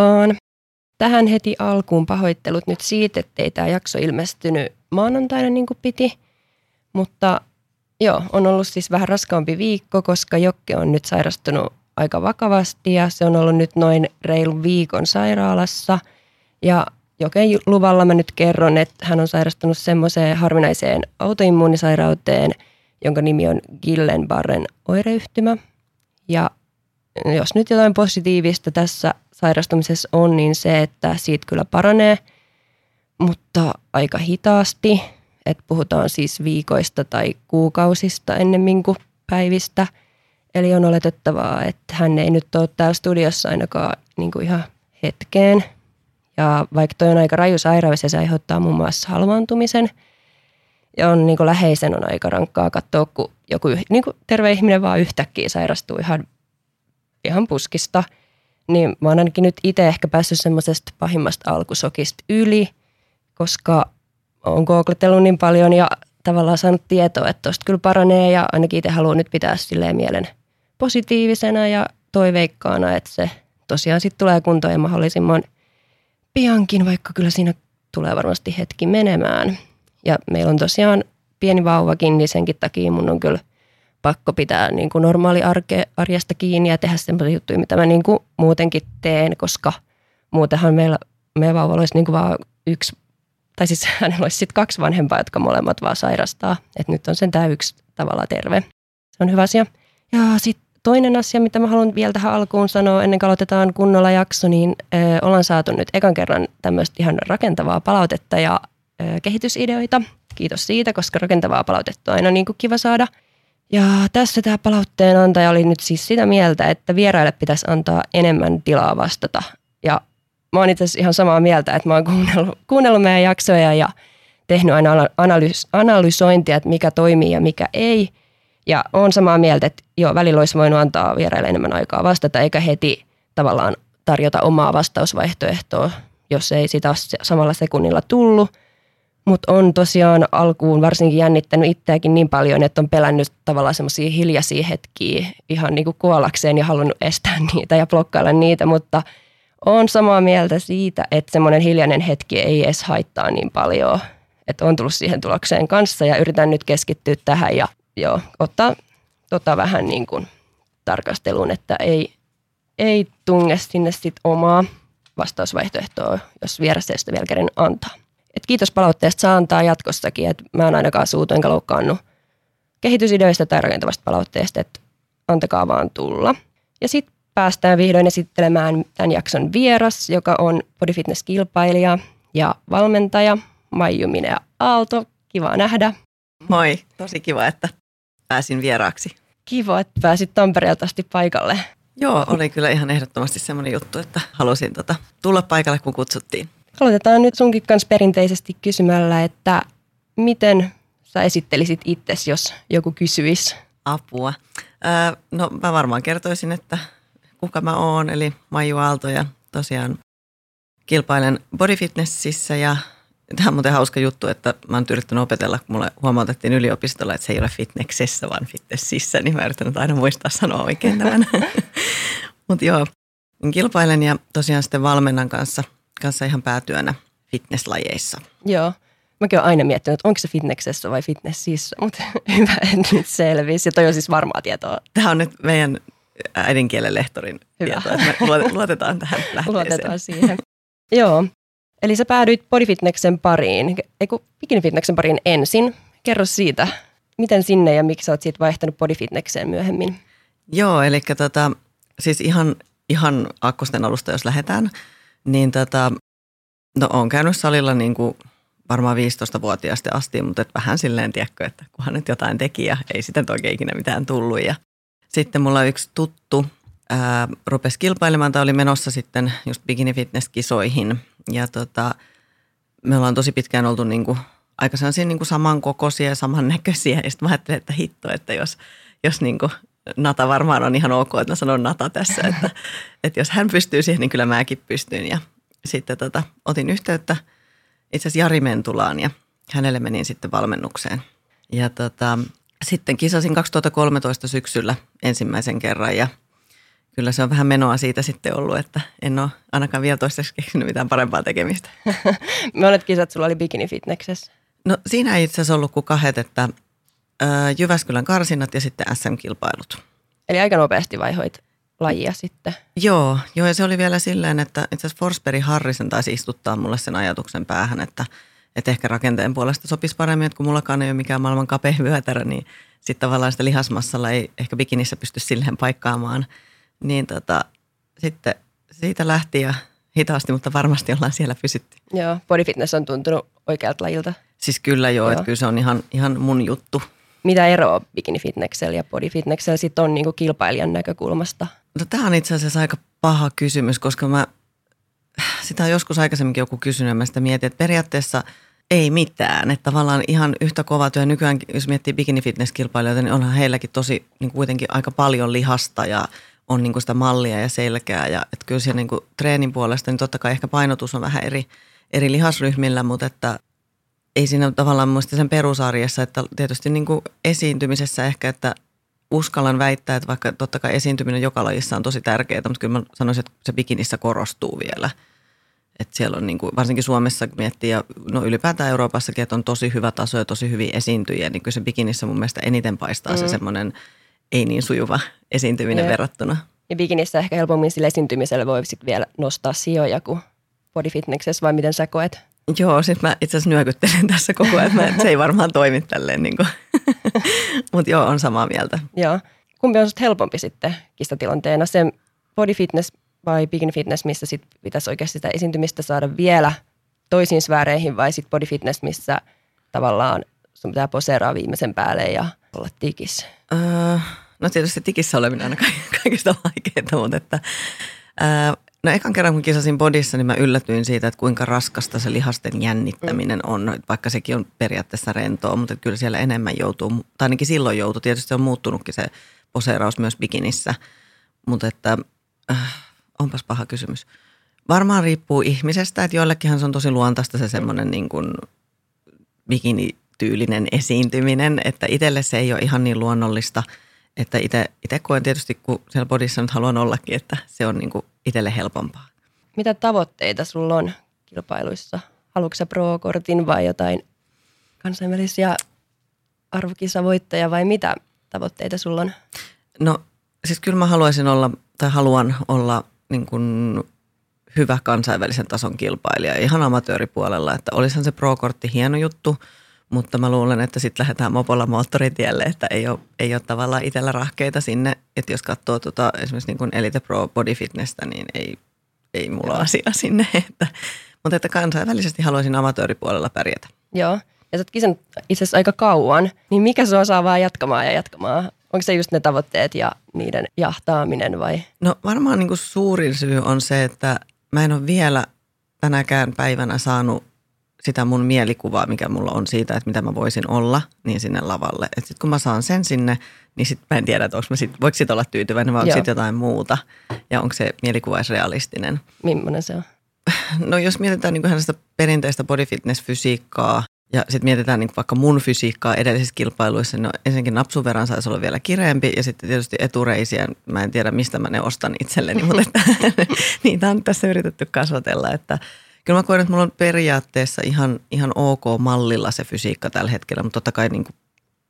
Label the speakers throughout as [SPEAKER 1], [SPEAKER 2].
[SPEAKER 1] Vaan! Tähän heti alkuun pahoittelut nyt siitä, ettei tämä jakso ilmestynyt maanantaina niin kuin piti. Mutta joo, on ollut siis vähän raskaampi viikko, koska Jokke on nyt sairastunut aika vakavasti ja se on ollut nyt noin reilun viikon sairaalassa. Ja Joken luvalla mä nyt kerron, että hän on sairastunut semmoiseen harvinaiseen autoimmuunisairauteen, jonka nimi on Gillenbarren oireyhtymä. Ja jos nyt jotain positiivista tässä sairastumisessa on, niin se, että siitä kyllä paranee, mutta aika hitaasti. Että puhutaan siis viikoista tai kuukausista ennemmin kuin päivistä. Eli on oletettavaa, että hän ei nyt ole täällä studiossa ainakaan niin kuin ihan hetkeen. Ja vaikka toi on aika raju sairaus ja se aiheuttaa muun muassa halvaantumisen ja on niin kuin läheisen on aika rankkaa katsoa, kun joku niin kuin terve ihminen vaan yhtäkkiä sairastuu ihan, ihan puskista – niin mä oon ainakin nyt itse ehkä päässyt semmoisesta pahimmasta alkusokista yli, koska oon googletellut niin paljon ja tavallaan saanut tietoa, että tosta kyllä paranee ja ainakin itse haluan nyt pitää silleen mielen positiivisena ja toiveikkaana, että se tosiaan sitten tulee kuntoon ja mahdollisimman piankin, vaikka kyllä siinä tulee varmasti hetki menemään. Ja meillä on tosiaan pieni vauvakin, niin senkin takia mun on kyllä pakko pitää niin kuin normaali arke, arjesta kiinni ja tehdä sellaisia juttuja, mitä mä niin kuin muutenkin teen, koska muutenhan meillä, meidän vauvalla olisi niin kuin vaan yksi, tai siis hänellä olisi sitten kaksi vanhempaa, jotka molemmat vaan sairastaa. Että nyt on sen tämä yksi tavalla terve. Se on hyvä asia. Ja sitten toinen asia, mitä mä haluan vielä tähän alkuun sanoa, ennen kuin aloitetaan kunnolla jakso, niin ö, ollaan saatu nyt ekan kerran tämmöistä ihan rakentavaa palautetta ja ö, kehitysideoita. Kiitos siitä, koska rakentavaa palautetta on aina niin kuin kiva saada – ja tässä tämä palautteen antaja oli nyt siis sitä mieltä, että vieraille pitäisi antaa enemmän tilaa vastata. Ja mä oon itse ihan samaa mieltä, että mä oon kuunnellut, kuunnellut meidän jaksoja ja tehnyt aina analys, analysointia, että mikä toimii ja mikä ei. Ja on samaa mieltä, että joo, välillä olisi voinut antaa vieraille enemmän aikaa vastata, eikä heti tavallaan tarjota omaa vastausvaihtoehtoa, jos ei sitä samalla sekunnilla tullut – mutta on tosiaan alkuun varsinkin jännittänyt itseäkin niin paljon, että on pelännyt tavallaan semmoisia hiljaisia hetkiä ihan niin kuin kuollakseen ja halunnut estää niitä ja blokkailla niitä, mutta on samaa mieltä siitä, että semmoinen hiljainen hetki ei edes haittaa niin paljon. Että on tullut siihen tulokseen kanssa ja yritän nyt keskittyä tähän ja joo, ottaa tota vähän niin kuin tarkasteluun, että ei, ei tunge sinne sit omaa vastausvaihtoehtoa, jos vieressä vielä kerran antaa. Et kiitos palautteesta, saa antaa jatkossakin, että mä en ainakaan suutu enkä loukkaannut kehitysideoista tai rakentavasta palautteesta, että antakaa vaan tulla. Ja sitten päästään vihdoin esittelemään tämän jakson vieras, joka on bodyfitness-kilpailija ja valmentaja Maiju Minea Aalto. Kiva nähdä.
[SPEAKER 2] Moi, tosi kiva, että pääsin vieraaksi.
[SPEAKER 1] Kiva, että pääsit Tampereelta asti paikalle.
[SPEAKER 2] Joo, oli kyllä ihan ehdottomasti semmoinen juttu, että halusin tota, tulla paikalle, kun kutsuttiin.
[SPEAKER 1] Aloitetaan nyt sunkin kanssa perinteisesti kysymällä, että miten sä esittelisit itsesi, jos joku kysyisi?
[SPEAKER 2] Apua. Öö, no mä varmaan kertoisin, että kuka mä oon, eli Maiju Aalto ja tosiaan kilpailen bodyfitnessissä ja Tämä on muuten hauska juttu, että mä oon yrittänyt opetella, kun mulle huomautettiin yliopistolla, että se ei ole fitnessessä, vaan fitnessissä, niin mä yritän aina muistaa sanoa oikein tämän. Mutta joo, kilpailen ja tosiaan sitten valmennan kanssa – kanssa ihan päätyönä fitnesslajeissa.
[SPEAKER 1] Joo. Mäkin olen aina miettinyt, että onko se fitnessessä vai fitnessissä, mutta hyvä, että nyt selvisi. Ja toi on siis varmaa tietoa.
[SPEAKER 2] Tämä on nyt meidän äidinkielen lehtorin hyvä. tietoa, että me luotetaan tähän lähteeseen.
[SPEAKER 1] Luotetaan siihen. Joo. Eli sä päädyit bodyfitnessen pariin, eiku bikinifitnessen pariin ensin. Kerro siitä, miten sinne ja miksi sä oot siitä vaihtanut bodyfitnekseen myöhemmin?
[SPEAKER 2] Joo, eli tota, siis ihan, ihan akkusten alusta, jos lähdetään – niin tota, no on käynyt salilla niin kuin varmaan 15-vuotiaasta asti, mutta et vähän silleen, tiedätkö, että kunhan nyt jotain teki ja ei sitten oikein ikinä mitään tullut. Ja sitten mulla yksi tuttu ää, rupesi kilpailemaan tai oli menossa sitten just bikini fitness-kisoihin. Ja tota, me ollaan tosi pitkään oltu niin kuin, aika sellaisia niin kuin samankokoisia ja samannäköisiä. Ja sitten mä ajattelin, että hitto, että jos, jos niin kuin Nata varmaan on ihan ok, että mä sanon Nata tässä, että, että jos hän pystyy siihen, niin kyllä mäkin pystyn. Ja sitten tota, otin yhteyttä itse asiassa Jari Mentulaan ja hänelle menin sitten valmennukseen. Ja tota, sitten kisasin 2013 syksyllä ensimmäisen kerran ja, kyllä se on vähän menoa siitä sitten ollut, että en ole ainakaan vielä toistaiseksi keksinyt mitään parempaa tekemistä.
[SPEAKER 1] Monet kisat sulla oli bikini-fitneksessä.
[SPEAKER 2] No siinä ei itse asiassa ollut kuin kahdet, että Jyväskylän karsinat ja sitten SM-kilpailut.
[SPEAKER 1] Eli aika nopeasti vaihoit lajia sitten.
[SPEAKER 2] Joo, joo ja se oli vielä silleen, että itse asiassa Forsberg Harrisen taisi istuttaa mulle sen ajatuksen päähän, että, että ehkä rakenteen puolesta sopisi paremmin, että kun mullakaan ei ole mikään maailman kapea vyötärä, niin sitten tavallaan sitä lihasmassalla ei ehkä bikinissä pysty silleen paikkaamaan. Niin tota, sitten siitä lähti ja hitaasti, mutta varmasti ollaan siellä pysytty.
[SPEAKER 1] Joo, body fitness on tuntunut oikealta lajilta.
[SPEAKER 2] Siis kyllä joo, joo. että kyllä se on ihan, ihan mun juttu.
[SPEAKER 1] Mitä eroa bikini fitnessellä ja body fitnessellä sitten on niinku kilpailijan näkökulmasta?
[SPEAKER 2] No tämä on itse asiassa aika paha kysymys, koska mä, sitä on joskus aikaisemminkin joku kysynyt mä sitä mietin, että periaatteessa ei mitään. Että tavallaan ihan yhtä kova työ. Nykyään, jos miettii bikini fitness kilpailijoita, niin onhan heilläkin tosi niin kuitenkin aika paljon lihasta ja on niin kuin sitä mallia ja selkää. Ja että kyllä siellä niin kuin treenin puolesta, niin totta kai ehkä painotus on vähän eri, eri lihasryhmillä, mutta että ei siinä tavallaan muista sen perusarjessa, että tietysti niin kuin esiintymisessä ehkä, että uskallan väittää, että vaikka totta kai esiintyminen joka lajissa on tosi tärkeää, mutta kyllä mä sanoisin, että se bikinissä korostuu vielä. Että siellä on niin kuin, varsinkin Suomessa miettii ja no ylipäätään Euroopassakin, että on tosi hyvä taso ja tosi hyvin esiintyjiä, niin kyllä se bikinissä mun mielestä eniten paistaa mm. se semmoinen ei niin sujuva esiintyminen yeah. verrattuna.
[SPEAKER 1] Ja bikinissä ehkä helpommin sille esiintymiselle voi sitten vielä nostaa sijoja kuin body fitnessessä, vai miten sä koet?
[SPEAKER 2] Joo, siis mä itse asiassa nyökyttelen tässä koko ajan, että se ei varmaan toimi tälleen. Niin Mutta joo, on samaa mieltä.
[SPEAKER 1] Joo. Kumpi on helpompi sitten kistatilanteena, se body fitness vai bikini fitness, missä sit pitäisi oikeasti sitä esiintymistä saada vielä toisiin sfääreihin vai sitten body fitness, missä tavallaan sun pitää poseeraa viimeisen päälle ja olla tikissä?
[SPEAKER 2] Öö, no tietysti tikissä oleminen aina kaikista vaikeinta, mutta että, öö, No ekan kerran kun kisasin bodissa, niin mä yllätyin siitä, että kuinka raskasta se lihasten jännittäminen on, vaikka sekin on periaatteessa rentoa, mutta kyllä siellä enemmän joutuu, tai ainakin silloin joutuu. Tietysti on muuttunutkin se poseeraus myös bikinissä, mutta että äh, onpas paha kysymys. Varmaan riippuu ihmisestä, että joillekinhan se on tosi luontaista se semmoinen niin kuin bikinityylinen esiintyminen, että itselle se ei ole ihan niin luonnollista – että itse koen tietysti, kun siellä bodissa nyt haluan ollakin, että se on niin itselle helpompaa.
[SPEAKER 1] Mitä tavoitteita sulla on kilpailuissa? Haluatko pro-kortin vai jotain kansainvälisiä arvokisavoittajia vai mitä tavoitteita sulla on?
[SPEAKER 2] No siis kyllä mä haluaisin olla tai haluan olla niin kuin hyvä kansainvälisen tason kilpailija ihan amatööripuolella, että olisihan se pro-kortti hieno juttu – mutta mä luulen, että sitten lähdetään mopolla moottoritielle, että ei ole, ei ole tavallaan itsellä rahkeita sinne. Että jos katsoo tuota, esimerkiksi niin kuin Elite Pro Body Fitnessä, niin ei, ei mulla ole asia sinne. Että, mutta että kansainvälisesti haluaisin amatööripuolella pärjätä.
[SPEAKER 1] Joo, ja sä oot itse asiassa aika kauan, niin mikä sua saa vaan jatkamaan ja jatkamaan? Onko se just ne tavoitteet ja niiden jahtaaminen vai?
[SPEAKER 2] No varmaan niin kuin suurin syy on se, että mä en ole vielä tänäkään päivänä saanut sitä mun mielikuvaa, mikä mulla on siitä, että mitä mä voisin olla, niin sinne lavalle. Että sitten kun mä saan sen sinne, niin sitten mä en tiedä, että mä sit, voiko sit olla tyytyväinen vai onko sitten jotain muuta. Ja onko se mielikuva edes realistinen.
[SPEAKER 1] Millainen se on?
[SPEAKER 2] No jos mietitään niin hänestä perinteistä body fitness fysiikkaa ja sitten mietitään niin vaikka mun fysiikkaa edellisissä kilpailuissa, niin no ensinnäkin napsun verran saisi olla vielä kireempi ja sitten tietysti etureisiä, mä en tiedä mistä mä ne ostan itselleni, mutta että, niitä on tässä yritetty kasvatella, että – Kyllä mä koen, että mulla on periaatteessa ihan, ihan ok mallilla se fysiikka tällä hetkellä, mutta totta kai niin kuin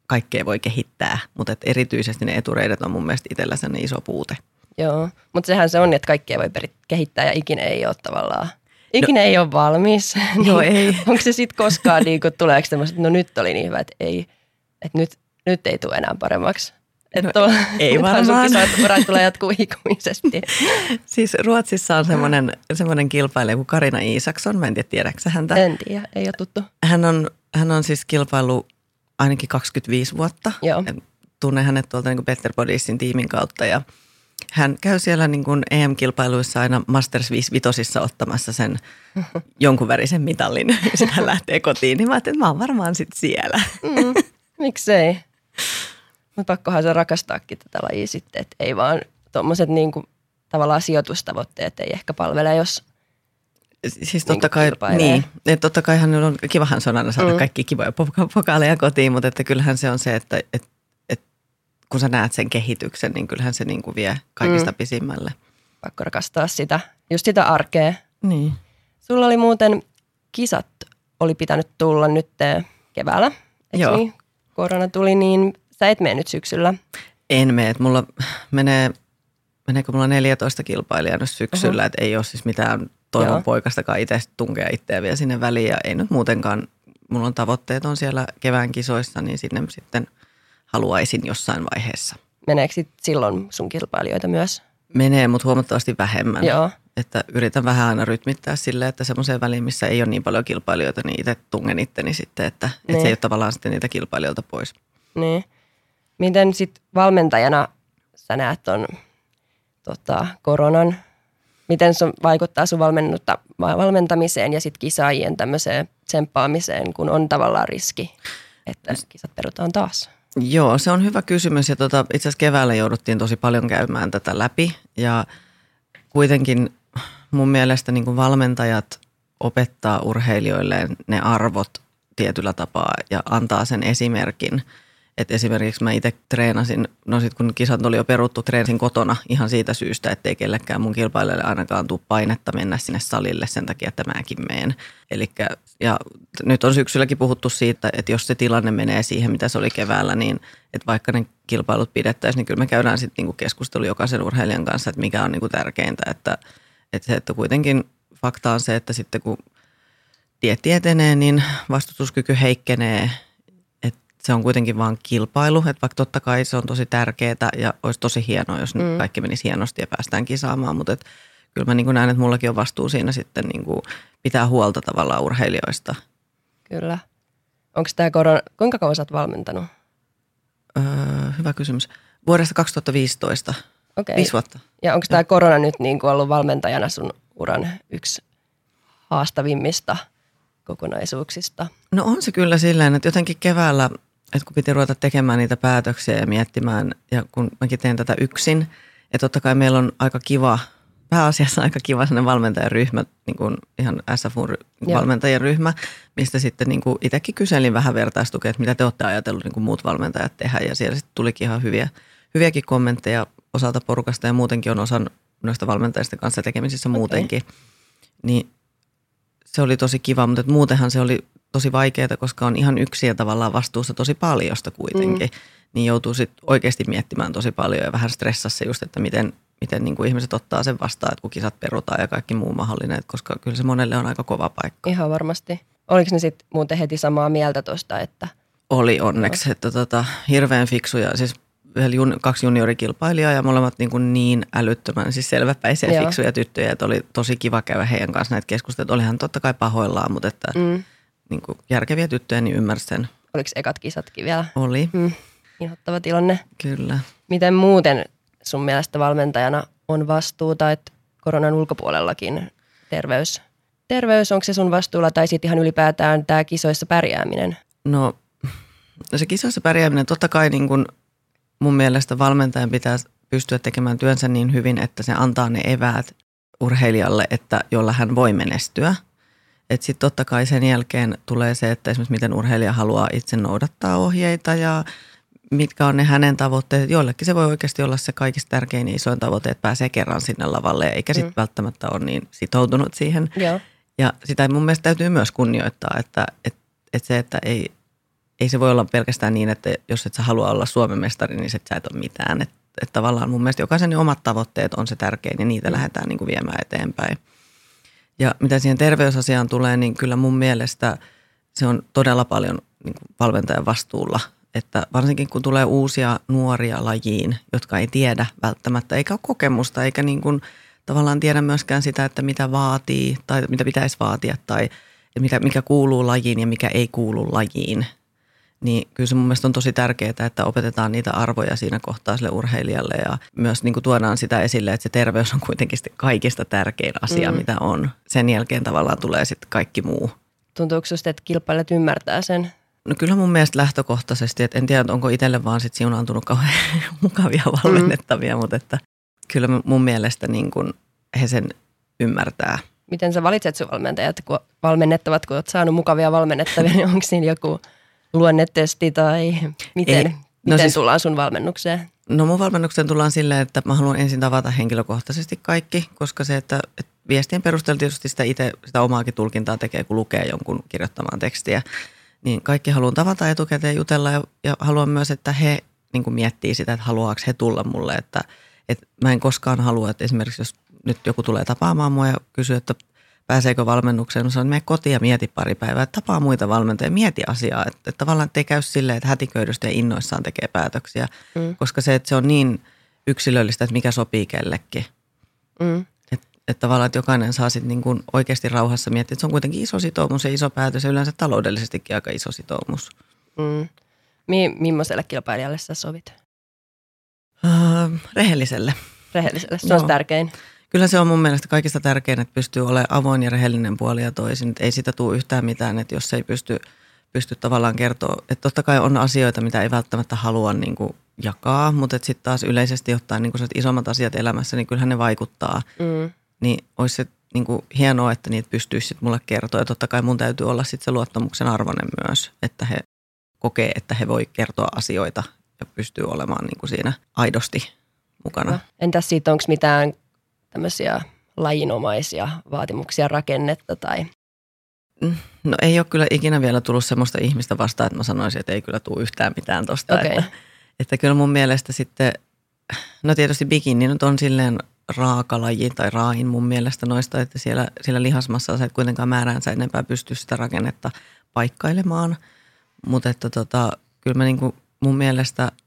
[SPEAKER 2] kaikkea voi kehittää. Mutta et erityisesti ne etureidet on mun mielestä itsellä sen iso puute.
[SPEAKER 1] Joo, mutta sehän se on, että kaikkea voi kehittää ja ikinä ei ole tavallaan Ikinä no, ei ole valmis.
[SPEAKER 2] Niin, ei.
[SPEAKER 1] Onko se sitten koskaan, niin kuin, tuleeko tämmöiset, no nyt oli niin hyvä, että ei, että nyt, nyt ei tule enää paremmaksi? Että no,
[SPEAKER 2] ei varmaan.
[SPEAKER 1] Sun tulee jatkuu ikuisesti.
[SPEAKER 2] siis Ruotsissa on semmoinen, semmoinen kilpailija kuin Karina Iisakson. Mä en tiedä, tiedätkö häntä?
[SPEAKER 1] En tiedä, ei ole tuttu.
[SPEAKER 2] Hän on, hän on siis kilpailu ainakin 25 vuotta.
[SPEAKER 1] Joo.
[SPEAKER 2] Tunnen hänet tuolta niin kuin Peter Bodisin tiimin kautta ja hän käy siellä niin kuin EM-kilpailuissa aina Masters 5 vitosissa ottamassa sen jonkun värisen mitallin. Sitten hän lähtee kotiin, niin mä ajattelin, että mä oon varmaan sitten siellä.
[SPEAKER 1] Mm, miksei? Mutta pakkohan se rakastaakin tätä lajia sitten, että ei vaan tuommoiset niin tavallaan sijoitustavoitteet ei ehkä palvele, jos
[SPEAKER 2] Siis totta kai, niin, että totta kaihan on, kivahan se on aina saada mm. kaikki kivoja pokaaleja kotiin, mutta että kyllähän se on se, että, että, että kun sä näet sen kehityksen, niin kyllähän se niin kuin vie kaikista
[SPEAKER 1] Mm.
[SPEAKER 2] pisimmälle.
[SPEAKER 1] Pakko rakastaa sitä, just sitä arkea.
[SPEAKER 2] Niin.
[SPEAKER 1] Sulla oli muuten kisat, oli pitänyt tulla nyt keväällä, eikö
[SPEAKER 2] Joo.
[SPEAKER 1] niin? Korona tuli, niin sä et mene nyt syksyllä.
[SPEAKER 2] En mene, että mulla menee, meneekö mulla 14 kilpailijaa nyt syksyllä,
[SPEAKER 1] Oho.
[SPEAKER 2] että ei ole siis mitään toivon
[SPEAKER 1] Joo.
[SPEAKER 2] poikastakaan itse tunkea itseä vielä sinne väliin ja ei nyt muutenkaan, mulla on tavoitteet on siellä kevään kisoissa, niin sinne sitten haluaisin jossain vaiheessa.
[SPEAKER 1] Meneekö sit silloin sun kilpailijoita myös?
[SPEAKER 2] Menee, mutta huomattavasti vähemmän.
[SPEAKER 1] Joo,
[SPEAKER 2] Että yritän vähän aina rytmittää silleen, että semmoiseen väliin, missä ei ole niin paljon kilpailijoita, niin itse tungen itteni sitten, että, että
[SPEAKER 1] Niin.
[SPEAKER 2] se ei ole tavallaan sitten niitä kilpailijoilta pois.
[SPEAKER 1] niin. Miten sit valmentajana sä näet ton tota, koronan? Miten se vaikuttaa sun valmentamiseen ja sit kisaajien tämmöiseen tsemppaamiseen, kun on tavallaan riski, että kisat perutaan taas?
[SPEAKER 2] Joo, se on hyvä kysymys ja tota, itse asiassa keväällä jouduttiin tosi paljon käymään tätä läpi ja kuitenkin mun mielestä niin valmentajat opettaa urheilijoilleen ne arvot tietyllä tapaa ja antaa sen esimerkin. Et esimerkiksi mä itse treenasin, no sit kun kisat oli jo peruttu, treenasin kotona ihan siitä syystä, ettei kellekään mun kilpailijalle ainakaan tule painetta mennä sinne salille sen takia, että mäkin meen. Elikkä, ja nyt on syksylläkin puhuttu siitä, että jos se tilanne menee siihen, mitä se oli keväällä, niin että vaikka ne kilpailut pidettäisiin, niin kyllä me käydään sitten niinku keskustelu jokaisen urheilijan kanssa, että mikä on niinku tärkeintä, että, että se, että kuitenkin fakta on se, että sitten kun dieetti etenee, niin vastustuskyky heikkenee. Se on kuitenkin vaan kilpailu, että vaikka totta kai se on tosi tärkeää ja olisi tosi hienoa, jos mm. kaikki menisi hienosti ja päästään kisaamaan, mutta et, kyllä mä niin näen, että mullakin on vastuu siinä sitten niin kuin pitää huolta tavallaan urheilijoista.
[SPEAKER 1] Kyllä. Onko tämä korona, kuinka kauan sä oot valmentanut?
[SPEAKER 2] Öö, hyvä kysymys. Vuodesta 2015,
[SPEAKER 1] Okei.
[SPEAKER 2] viisi vuotta.
[SPEAKER 1] Ja onko tämä korona nyt niin kuin ollut valmentajana sun uran yksi haastavimmista kokonaisuuksista?
[SPEAKER 2] No on se kyllä silleen, että jotenkin keväällä, että kun piti ruveta tekemään niitä päätöksiä ja miettimään, ja kun mäkin teen tätä yksin, että totta kai meillä on aika kiva, pääasiassa aika kiva sellainen valmentajaryhmä, niin kuin ihan SFUn
[SPEAKER 1] Joo.
[SPEAKER 2] valmentajien ryhmä, mistä sitten niin kuin itsekin kyselin vähän vertaistukea, että mitä te olette ajatellut niin kuin muut valmentajat tehdä, ja siellä sitten tulikin ihan hyviä, hyviäkin kommentteja osalta porukasta, ja muutenkin on osan noista valmentajista kanssa tekemisissä muutenkin. Niin se oli tosi kiva, mutta muutenhan se oli tosi vaikeaa, koska on ihan yksi ja tavallaan vastuussa tosi paljosta kuitenkin. Mm. Niin joutuu sitten oikeasti miettimään tosi paljon ja vähän stressassa just, että miten, miten niin kuin ihmiset ottaa sen vastaan, että kun kisat perutaan ja kaikki muu mahdollinen, koska kyllä se monelle on aika kova paikka.
[SPEAKER 1] Ihan varmasti. Oliko ne sitten muuten heti samaa mieltä tuosta, että
[SPEAKER 2] Oli onneksi, että tota, hirveän fiksuja, siis jun, kaksi juniorikilpailijaa ja molemmat niin, kuin niin älyttömän, siis selväpäisiä
[SPEAKER 1] Joo.
[SPEAKER 2] fiksuja tyttöjä, että oli tosi kiva käydä heidän kanssa näitä keskusteluja. Olihan totta kai pahoillaan, mutta että
[SPEAKER 1] mm,
[SPEAKER 2] niin kuin järkeviä tyttöjä, niin ymmärsi sen.
[SPEAKER 1] oliko ekat kisatkin vielä?
[SPEAKER 2] Oli,
[SPEAKER 1] Mm, inhottava tilanne.
[SPEAKER 2] kyllä.
[SPEAKER 1] Miten muuten sun mielestä valmentajana on vastuuta, että koronan ulkopuolellakin terveys, terveys onko se sun vastuulla tai sitten ihan ylipäätään tämä kisoissa pärjääminen?
[SPEAKER 2] No, no se kisoissa pärjääminen, totta kai niin kuin mun mielestä valmentajan pitää pystyä tekemään työnsä niin hyvin, että se antaa ne eväät urheilijalle, että jolla hän voi menestyä. Että sitten totta kai sen jälkeen tulee se, että esimerkiksi miten urheilija haluaa itse noudattaa ohjeita ja mitkä on ne hänen tavoitteet. Joillekin se voi oikeasti olla se kaikista tärkein ja isoin tavoite, että pääsee kerran sinne lavalle eikä sitten mm. välttämättä ole niin sitoutunut siihen.
[SPEAKER 1] Joo.
[SPEAKER 2] Ja sitä mun mielestä täytyy myös kunnioittaa, että, että, että se, että ei, ei se voi olla pelkästään niin, että jos et sä halua olla Suomen mestari, niin sit sä et ole mitään. Että, että tavallaan mun mielestä jokaisen omat tavoitteet on se tärkein ja niitä mm. lähdetään niin kuin viemään eteenpäin. Ja mitä siihen terveysasiaan tulee, niin kyllä mun mielestä se on todella paljon niin kuin valmentajan vastuulla. Että varsinkin kun tulee uusia nuoria lajiin, jotka ei tiedä välttämättä, eikä ole kokemusta, eikä niin kuin tavallaan tiedä myöskään sitä, että mitä vaatii tai mitä pitäisi vaatia tai mikä, mikä kuuluu lajiin ja mikä ei kuulu lajiin. Niin kyllä se mun mielestä on tosi tärkeää, että opetetaan niitä arvoja siinä kohtaa sille urheilijalle ja myös niin kuin tuodaan sitä esille, että se terveys on kuitenkin kaikista tärkein asia, mm. mitä on. Sen jälkeen tavallaan tulee sitten kaikki muu.
[SPEAKER 1] Tuntuuko susta, että kilpailijat ymmärtää sen?
[SPEAKER 2] No kyllä mun mielestä lähtökohtaisesti, että en tiedä, onko itselle vaan sitten siunaantunut kauhean mukavia valmennettavia, mm. mutta että kyllä mun mielestä niin kuin he sen ymmärtää.
[SPEAKER 1] Miten sä valitset sun valmentajat, kun valmennettavat, kun oot saanut mukavia valmennettavia, niin onko siinä joku luonnetesti tai miten?
[SPEAKER 2] Ei,
[SPEAKER 1] Miten no siis, tullaan sun valmennukseen?
[SPEAKER 2] No mun valmennukseen tullaan silleen, että mä haluan ensin tavata henkilökohtaisesti kaikki, koska se, että, että viestien perusteella tietysti sitä itse sitä omaakin tulkintaa tekee, kun lukee jonkun kirjoittamaan tekstiä. Niin kaikki haluan tavata etukäteen jutella ja, ja haluan myös, että he niin kuin miettii sitä, että haluaako he tulla mulle. Että, että mä en koskaan halua, että esimerkiksi jos nyt joku tulee tapaamaan mua ja kysyy, että pääseekö valmennukseen, sanon, että mene kotiin ja mieti pari päivää, tapaa muita valmentajia, mieti asiaa. Että, että tavallaan ettei käy silleen, että hätiköidysti ja innoissaan tekee päätöksiä, mm. koska se, että se on niin yksilöllistä, että mikä sopii kellekin. Mm. Että et tavallaan, että jokainen saa sitten niin kuin oikeasti rauhassa miettiä, että se on kuitenkin iso sitoumus ja iso päätös ja yleensä taloudellisestikin aika iso sitoumus.
[SPEAKER 1] Mm. Mi- millaiselle kilpailijalle sä sovit?
[SPEAKER 2] Uh, rehelliselle.
[SPEAKER 1] Rehelliselle, se on tärkein.
[SPEAKER 2] Kyllä se on mun mielestä kaikista tärkein, että pystyy olemaan avoin ja rehellinen puoli ja toisin. Että ei sitä tule yhtään mitään, että jos ei pysty, pysty tavallaan kertoa. Että totta kai on asioita, mitä ei välttämättä halua niin kuin jakaa, mutta sitten taas yleisesti ottaen niin kuin isommat asiat elämässä, niin kyllähän ne vaikuttaa. Mm. Niin olisi se niin kuin hienoa, että niitä pystyisi sitten mulle kertoa. Ja totta kai mun täytyy olla sitten se luottamuksen arvoinen myös, että he kokee, että he voi kertoa asioita ja pystyy olemaan niin kuin siinä aidosti mukana.
[SPEAKER 1] Entäs siitä, onko mitään tämmöisiä lajinomaisia vaatimuksia rakennetta tai
[SPEAKER 2] No ei ole kyllä ikinä vielä tullut semmoista ihmistä vastaan, että mä sanoisin, että ei kyllä tule yhtään mitään tosta. Okay. Että, että kyllä mun mielestä sitten, no tietysti bikini nyt on silleen raaka laji tai raain mun mielestä noista, että siellä, siellä lihasmassa sä et kuitenkaan määräänsä enempää pysty sitä rakennetta paikkailemaan. Mutta että tota, kyllä mä niinku mun mielestä –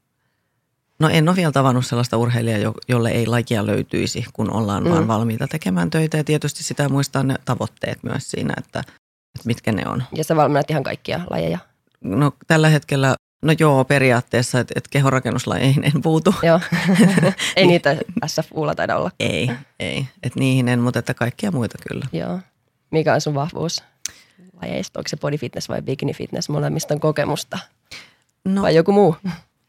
[SPEAKER 2] No en ole vielä tavannut sellaista urheilijaa, jolle ei lajia löytyisi, kun ollaan mm. vaan valmiita tekemään töitä. Ja tietysti sitä muistaa ne tavoitteet myös siinä, että, että mitkä ne on.
[SPEAKER 1] Ja sä valmennat ihan kaikkia lajeja?
[SPEAKER 2] No tällä hetkellä, no joo periaatteessa, että, että kehorakennuslajeihin en puutu.
[SPEAKER 1] Joo, ei niitä SFUlla taida olla.
[SPEAKER 2] Ei, ei. Että niihin en, mutta että kaikkia muita kyllä.
[SPEAKER 1] Joo. Mikä on sun vahvuus lajeista? Onko se body fitness vai bikini fitness? Molemmista on kokemusta. No, vai joku muu?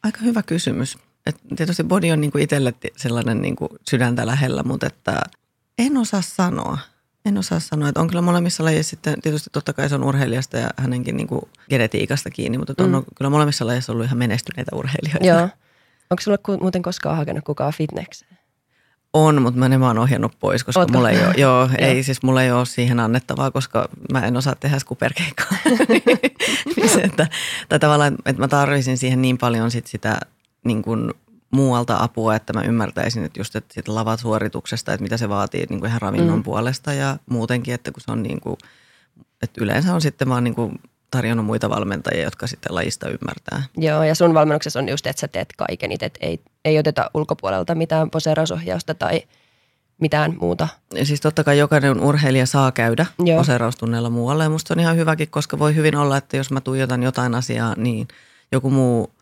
[SPEAKER 2] Aika hyvä kysymys. Et tietysti body on niinku itselle sellainen niinku sydäntä lähellä, mutta että en osaa sanoa. En osaa sanoa, että on kyllä molemmissa lajeissa sitten, tietysti totta kai se on urheilijasta ja hänenkin niinku genetiikasta kiinni, mutta on mm. kyllä molemmissa lajeissa ollut ihan menestyneitä urheilijoita.
[SPEAKER 1] Joo. Onko sulla muuten koskaan hakenut kukaan fitnekseen?
[SPEAKER 2] On, mutta mä ne mä oon ohjannut pois, koska Ootko? mulla ei ole, joo, ei, siis mulla ei ole siihen annettavaa, koska mä en osaa tehdä skuperkeikkaa. niin että, tai tavallaan, että mä tarvisin siihen niin paljon sit sitä niin kuin muualta apua, että mä ymmärtäisin, että just että siitä lavasuorituksesta, että mitä se vaatii niin kuin ihan ravinnon mm. puolesta ja muutenkin, että kun se on niin kuin, että yleensä on sitten vaan niin kuin tarjonnut muita valmentajia, jotka sitten lajista ymmärtää.
[SPEAKER 1] Joo, ja sun valmennuksessa on just, että sä teet kaiken itse, että ei, ei oteta ulkopuolelta mitään poseerausohjausta tai mitään muuta.
[SPEAKER 2] Ja siis totta kai jokainen urheilija saa käydä Joo. poseeraustunneilla muualle ja musta on ihan hyväkin, koska voi hyvin olla, että jos mä tuijotan jotain asiaa, niin joku muu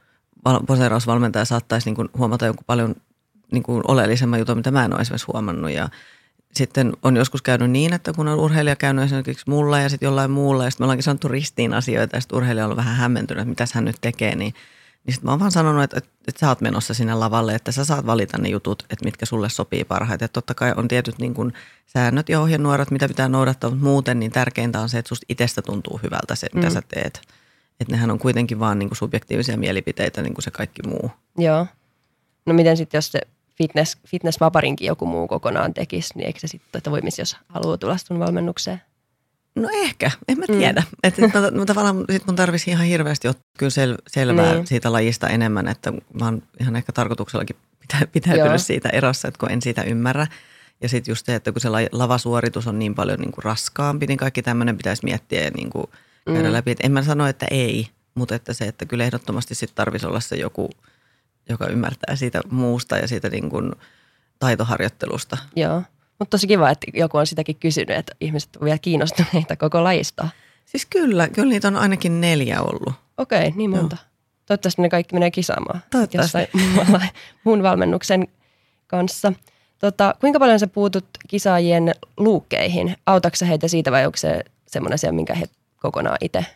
[SPEAKER 2] poseerausvalmentaja saattaisi niin kuin huomata jonkun paljon niin kuin oleellisemman jutun, mitä mä en ole esimerkiksi huomannut. Ja sitten on joskus käynyt niin, että kun on urheilija käynyt esimerkiksi mulla ja sitten jollain muulla, ja sitten me ollaankin sanottu ristiin asioita, ja sitten urheilija on ollut vähän hämmentynyt, että mitä hän nyt tekee, niin, niin sitten mä oon vaan sanonut, että, että, että sä oot menossa sinne lavalle, että sä saat valita ne jutut, että mitkä sulle sopii parhaiten. Että totta kai on tietyt niin kuin säännöt ja ohjenuorat, mitä pitää noudattaa, mutta muuten niin tärkeintä on se, että susta itsestä tuntuu hyvältä se, mitä mm. sä teet. Että nehän on kuitenkin vaan niin kuin subjektiivisia mielipiteitä niin kuin se kaikki muu.
[SPEAKER 1] Joo. No miten sitten, jos se fitness, fitnessvaparinkin joku muu kokonaan tekisi, niin eikö se sitten, että voimisi, jos haluaa tulla sun valmennukseen?
[SPEAKER 2] No ehkä, en mä tiedä. Mm. Että mä, mä tavallaan sit mun tarvisi ihan hirveästi ottaa kyllä sel, selvää niin. siitä lajista enemmän, että mä oon ihan ehkä tarkoituksellakin pitä, pitäytynyt Joo. siitä erossa, että kun en siitä ymmärrä. Ja sitten just se, että kun se lavasuoritus on niin paljon niin kuin raskaampi, niin kaikki tämmöinen pitäisi miettiä ja niin kuin – käydä mm. läpi. Et en mä sano, että ei, mutta että se, että kyllä ehdottomasti sitten tarvitsisi olla se joku, joka ymmärtää siitä muusta ja siitä niin kuin taitoharjoittelusta.
[SPEAKER 1] Joo, mutta tosi kiva, että joku on sitäkin kysynyt, että ihmiset ovat vielä kiinnostuneita koko lajista.
[SPEAKER 2] Siis kyllä, kyllä niitä on ainakin neljä ollut.
[SPEAKER 1] Okei, okay, niin monta. Joo. Toivottavasti ne kaikki menee kisaamaan.
[SPEAKER 2] Toivottavasti.
[SPEAKER 1] muun valmennuksen kanssa. Tota, kuinka paljon sä puutut kisaajien luukkeihin? Autatko heitä siitä vai onko se semmoinen asia, minkä he kokonaan itse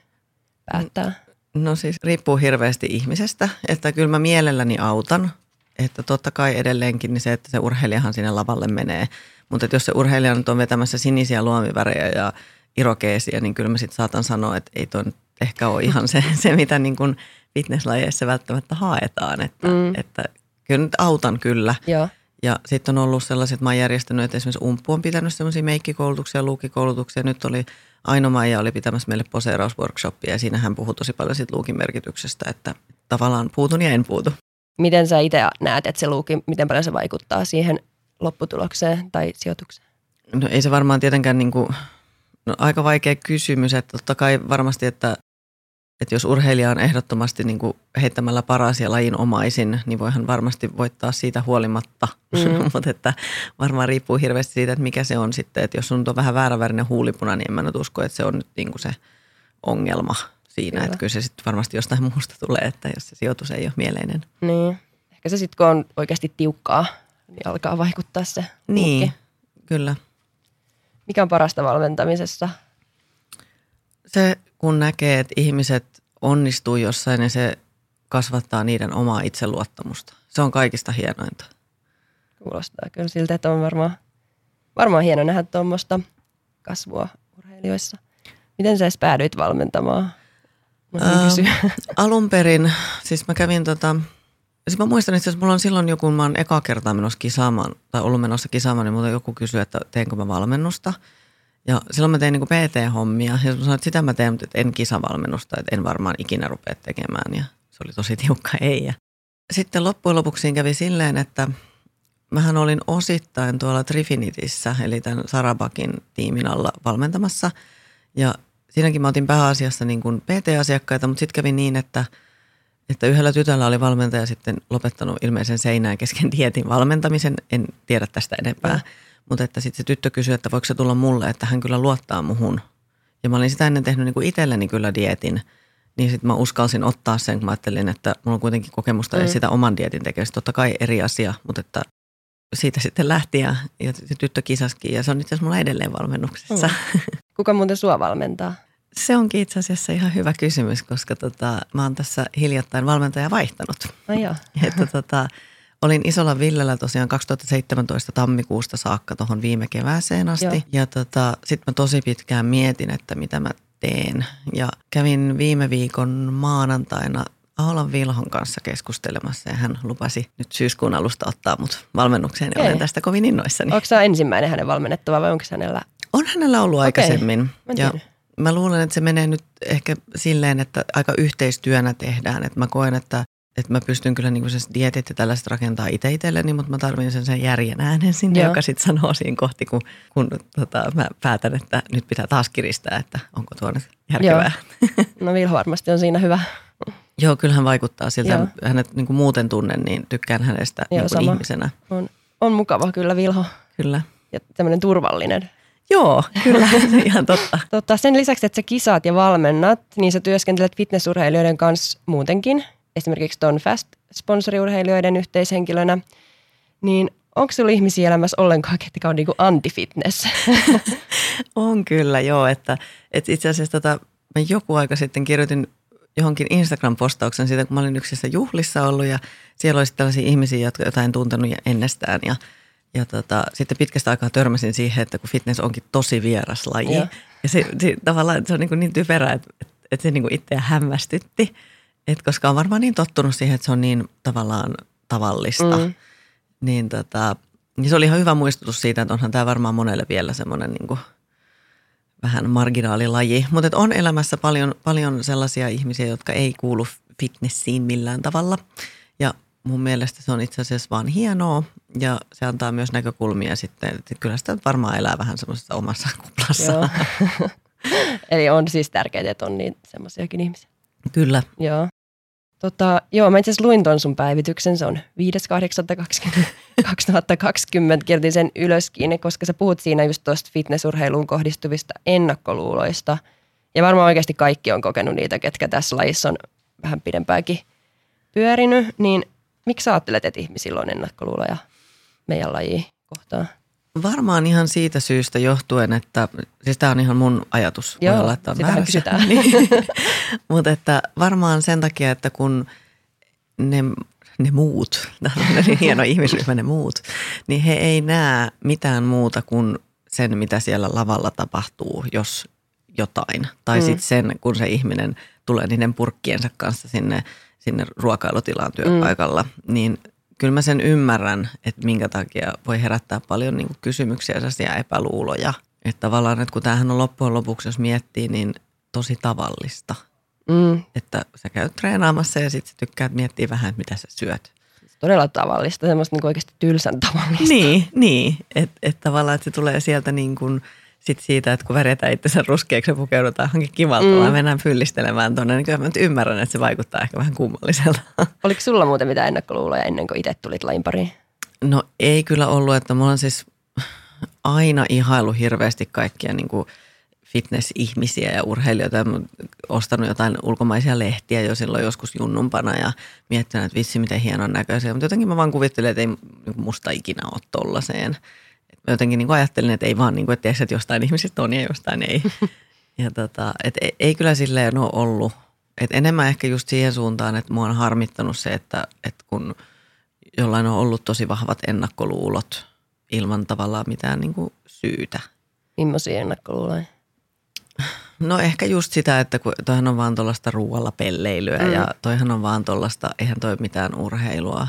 [SPEAKER 1] päättää?
[SPEAKER 2] No siis riippuu hirveästi ihmisestä, että kyllä mä mielelläni autan. Että totta kai edelleenkin niin se, että se urheilijahan sinne lavalle menee. Mutta jos se urheilija nyt on vetämässä sinisiä luomivärejä ja irokeesia, niin kyllä mä sitten saatan sanoa, että ei toi ehkä ole ihan se, se mitä niin kuin fitnesslajeissa välttämättä haetaan. Että, mm. että kyllä nyt autan kyllä.
[SPEAKER 1] Joo.
[SPEAKER 2] Ja sitten on ollut sellaiset, että mä oon järjestänyt, että esimerkiksi Umpu on pitänyt semmoisia meikkikoulutuksia, luukikoulutuksia. Nyt oli Aino Maija oli pitämässä meille poseerausworkshoppia ja siinä hän puhui tosi paljon siitä luukin merkityksestä, että tavallaan puutun ja en puutu.
[SPEAKER 1] Miten sä itse näet, että se luuki, miten paljon se vaikuttaa siihen lopputulokseen tai sijoitukseen?
[SPEAKER 2] No ei se varmaan tietenkään niin kuin, no aika vaikea kysymys, että totta kai varmasti, että että jos urheilija on ehdottomasti niin kuin heittämällä paras ja lajin omaisin, niin voihan varmasti voittaa siitä huolimatta. Mm. Mutta että varmaan riippuu hirveästi siitä, että mikä se on sitten. Että jos sun on vähän väärävärinen huulipuna, niin en mä nyt usko, että se on nyt niin kuin se ongelma siinä. Kyllä. Että kyllä se sitten varmasti jostain muusta tulee, että jos se sijoitus ei ole mieleinen.
[SPEAKER 1] Niin. Ehkä se sitten, kun on oikeasti tiukkaa, niin alkaa vaikuttaa se
[SPEAKER 2] Niin, lukki. kyllä.
[SPEAKER 1] Mikä on parasta valmentamisessa?
[SPEAKER 2] Se kun näkee, että ihmiset onnistuu jossain ja se kasvattaa niiden omaa itseluottamusta. Se on kaikista hienointa.
[SPEAKER 1] Kuulostaa kyllä siltä, että on varmaan, varmaan hieno nähdä tuommoista kasvua urheilijoissa. Miten sä edes päädyit valmentamaan?
[SPEAKER 2] Äh, alun perin, siis mä kävin tota, siis mä muistan että mulla on silloin joku, mä oon eka kertaa menossa kisaamaan, tai ollut menossa kisaamaan, niin multa joku kysyi, että teenkö mä valmennusta – ja silloin mä tein niin PT-hommia ja sanoin, että sitä mä teen, mutta en kisavalmennusta, että en varmaan ikinä rupea tekemään ja se oli tosi tiukka ei. Ja sitten loppujen lopuksi kävi silleen, että mähän olin osittain tuolla Trifinitissä, eli tämän Sarabakin tiimin alla valmentamassa ja siinäkin mä otin pääasiassa niin kuin PT-asiakkaita, mutta sitten kävi niin, että, että yhdellä tytöllä oli valmentaja sitten lopettanut ilmeisen seinään kesken dietin valmentamisen, en tiedä tästä enempää. Ja mutta että sitten se tyttö kysyi, että voiko se tulla mulle, että hän kyllä luottaa muhun. Ja mä olin sitä ennen tehnyt niin kuin itselleni kyllä dietin. Niin sitten mä uskalsin ottaa sen, kun mä ajattelin, että mulla on kuitenkin kokemusta mm. sitä oman dietin tekemistä. Totta kai eri asia, mutta että siitä sitten lähti ja, ja tyttö kisaskin. Ja se on itse asiassa mulla edelleen valmennuksessa. Mm.
[SPEAKER 1] Kuka muuten sua valmentaa?
[SPEAKER 2] Se onkin itse asiassa ihan hyvä kysymys, koska tota, mä oon tässä hiljattain valmentaja vaihtanut.
[SPEAKER 1] No joo.
[SPEAKER 2] että tota, Olin Isolla Villellä tosiaan 2017 tammikuusta saakka tuohon viime kevääseen asti. Joo. Ja tota, sitten mä tosi pitkään mietin, että mitä mä teen. Ja kävin viime viikon maanantaina Aholan Vilhon kanssa keskustelemassa ja hän lupasi nyt syyskuun alusta ottaa mut valmennukseen ja olen tästä kovin innoissani.
[SPEAKER 1] Onko tämä ensimmäinen hänen valmennettava vai onko hänellä?
[SPEAKER 2] On hänellä ollut okay. aikaisemmin. Mä ja mä luulen, että se menee nyt ehkä silleen, että aika yhteistyönä tehdään. Että mä koen, että että mä pystyn kyllä niin se dietit ja tällaiset rakentaa itse itselleni, mutta mä tarvitsen sen, sen järjen äänen sinne, Joo. joka sitten sanoo siinä kohti, kun, kun tota, mä päätän, että nyt pitää taas kiristää, että onko tuo nyt järkevää.
[SPEAKER 1] Joo. No Vilho varmasti on siinä hyvä.
[SPEAKER 2] Joo, kyllä hän vaikuttaa siltä. Joo. Hänet niin kuin muuten tunnen, niin tykkään hänestä Joo, niin kuin ihmisenä.
[SPEAKER 1] On, on mukava kyllä Vilho.
[SPEAKER 2] Kyllä.
[SPEAKER 1] Ja tämmöinen turvallinen.
[SPEAKER 2] Joo, kyllä, ihan totta.
[SPEAKER 1] totta. Sen lisäksi, että sä kisaat ja valmennat, niin sä työskentelet fitnessurheilijoiden kanssa muutenkin – esimerkiksi ton Fast-sponsoriurheilijoiden yhteishenkilönä, niin onko sinulla ihmisiä elämässä ollenkaan, ketkä on niinku anti-fitness?
[SPEAKER 2] on kyllä, joo. Että, että itse asiassa tota, mä joku aika sitten kirjoitin johonkin Instagram-postauksen siitä, kun mä olin yksissä juhlissa ollut ja siellä olisi tällaisia ihmisiä, jotka jotain tuntenut ennestään ja ja tota, sitten pitkästä aikaa törmäsin siihen, että kun fitness onkin tosi vieras laji. Ja, ja se, se, tavallaan se on niin, niin typerä, että, että se niin itseä hämmästytti. Et koska on varmaan niin tottunut siihen, että se on niin tavallaan tavallista. Mm. Niin tota, niin se oli ihan hyvä muistutus siitä, että onhan tämä varmaan monelle vielä semmoinen niin vähän marginaalilaji. Mutta on elämässä paljon, paljon sellaisia ihmisiä, jotka ei kuulu fitnessiin millään tavalla. Ja mun mielestä se on itse asiassa vaan hienoa ja se antaa myös näkökulmia sitten, että kyllä sitä varmaan elää vähän semmoisessa omassa kuplassa.
[SPEAKER 1] Eli on siis tärkeää, että on niin semmoisiakin ihmisiä.
[SPEAKER 2] Kyllä.
[SPEAKER 1] Joo. Tota, joo, mä itse asiassa luin ton sun päivityksen, se on 5.8.2020, kirjoitin sen ylöskin, koska sä puhut siinä just tuosta fitnessurheiluun kohdistuvista ennakkoluuloista. Ja varmaan oikeasti kaikki on kokenut niitä, ketkä tässä lajissa on vähän pidempäänkin pyörinyt. Niin miksi sä ajattelet, että ihmisillä on ennakkoluuloja meidän lajiin kohtaan?
[SPEAKER 2] Varmaan ihan siitä syystä johtuen, että siis tämä on ihan mun ajatus.
[SPEAKER 1] Joo, olla, että on väärässä.
[SPEAKER 2] niin. Mutta että varmaan sen takia, että kun ne, ne muut, tämä on niin hieno ihmisryhmä ne muut, niin he ei näe mitään muuta kuin sen, mitä siellä lavalla tapahtuu, jos jotain. Tai mm. sitten sen, kun se ihminen tulee niiden purkkiensa kanssa sinne, sinne ruokailutilaan työpaikalla, mm. niin kyllä mä sen ymmärrän, että minkä takia voi herättää paljon niin kuin kysymyksiä ja epäluuloja. Että tavallaan, että kun tämähän on loppujen lopuksi, jos miettii, niin tosi tavallista. Mm. Että sä käyt treenaamassa ja sitten sä tykkäät miettiä vähän, että mitä sä syöt.
[SPEAKER 1] Todella tavallista, semmoista niin oikeasti tylsän tavallista.
[SPEAKER 2] Niin, niin. että et tavallaan, että se tulee sieltä niin kuin – sit siitä, että kun värjätään itsensä ruskeaksi ja pukeudutaan johonkin kivalta, mm. vaan mennään fyllistelemään tuonne, niin kyllä mä nyt ymmärrän, että se vaikuttaa ehkä vähän kummalliselta.
[SPEAKER 1] Oliko sulla muuten mitään ennakkoluuloja ennen kuin itse tulit lajin pariin?
[SPEAKER 2] No ei kyllä ollut, että mulla on siis aina ihailu hirveästi kaikkia niin kuin fitness-ihmisiä ja urheilijoita. Mä ostanut jotain ulkomaisia lehtiä jo silloin joskus junnumpana ja miettinyt, että vitsi miten hienon näköisiä. Mutta jotenkin mä vaan kuvittelin, että ei musta ikinä ole tollaiseen jotenkin niin kuin ajattelin, että ei vaan, niin kuin, että, tiedätkö, että jostain ihmisistä on ja jostain ei. Ja tota, et ei, ei kyllä silleen ole ollut. Et enemmän ehkä just siihen suuntaan, että mua on harmittanut se, että, että kun jollain on ollut tosi vahvat ennakkoluulot ilman tavallaan mitään niin kuin syytä.
[SPEAKER 1] Millaisia ennakkoluuloja?
[SPEAKER 2] No ehkä just sitä, että kun toihan on vaan tuollaista ruualla pelleilyä mm. ja toihan on vaan tuollaista, eihän toi mitään urheilua.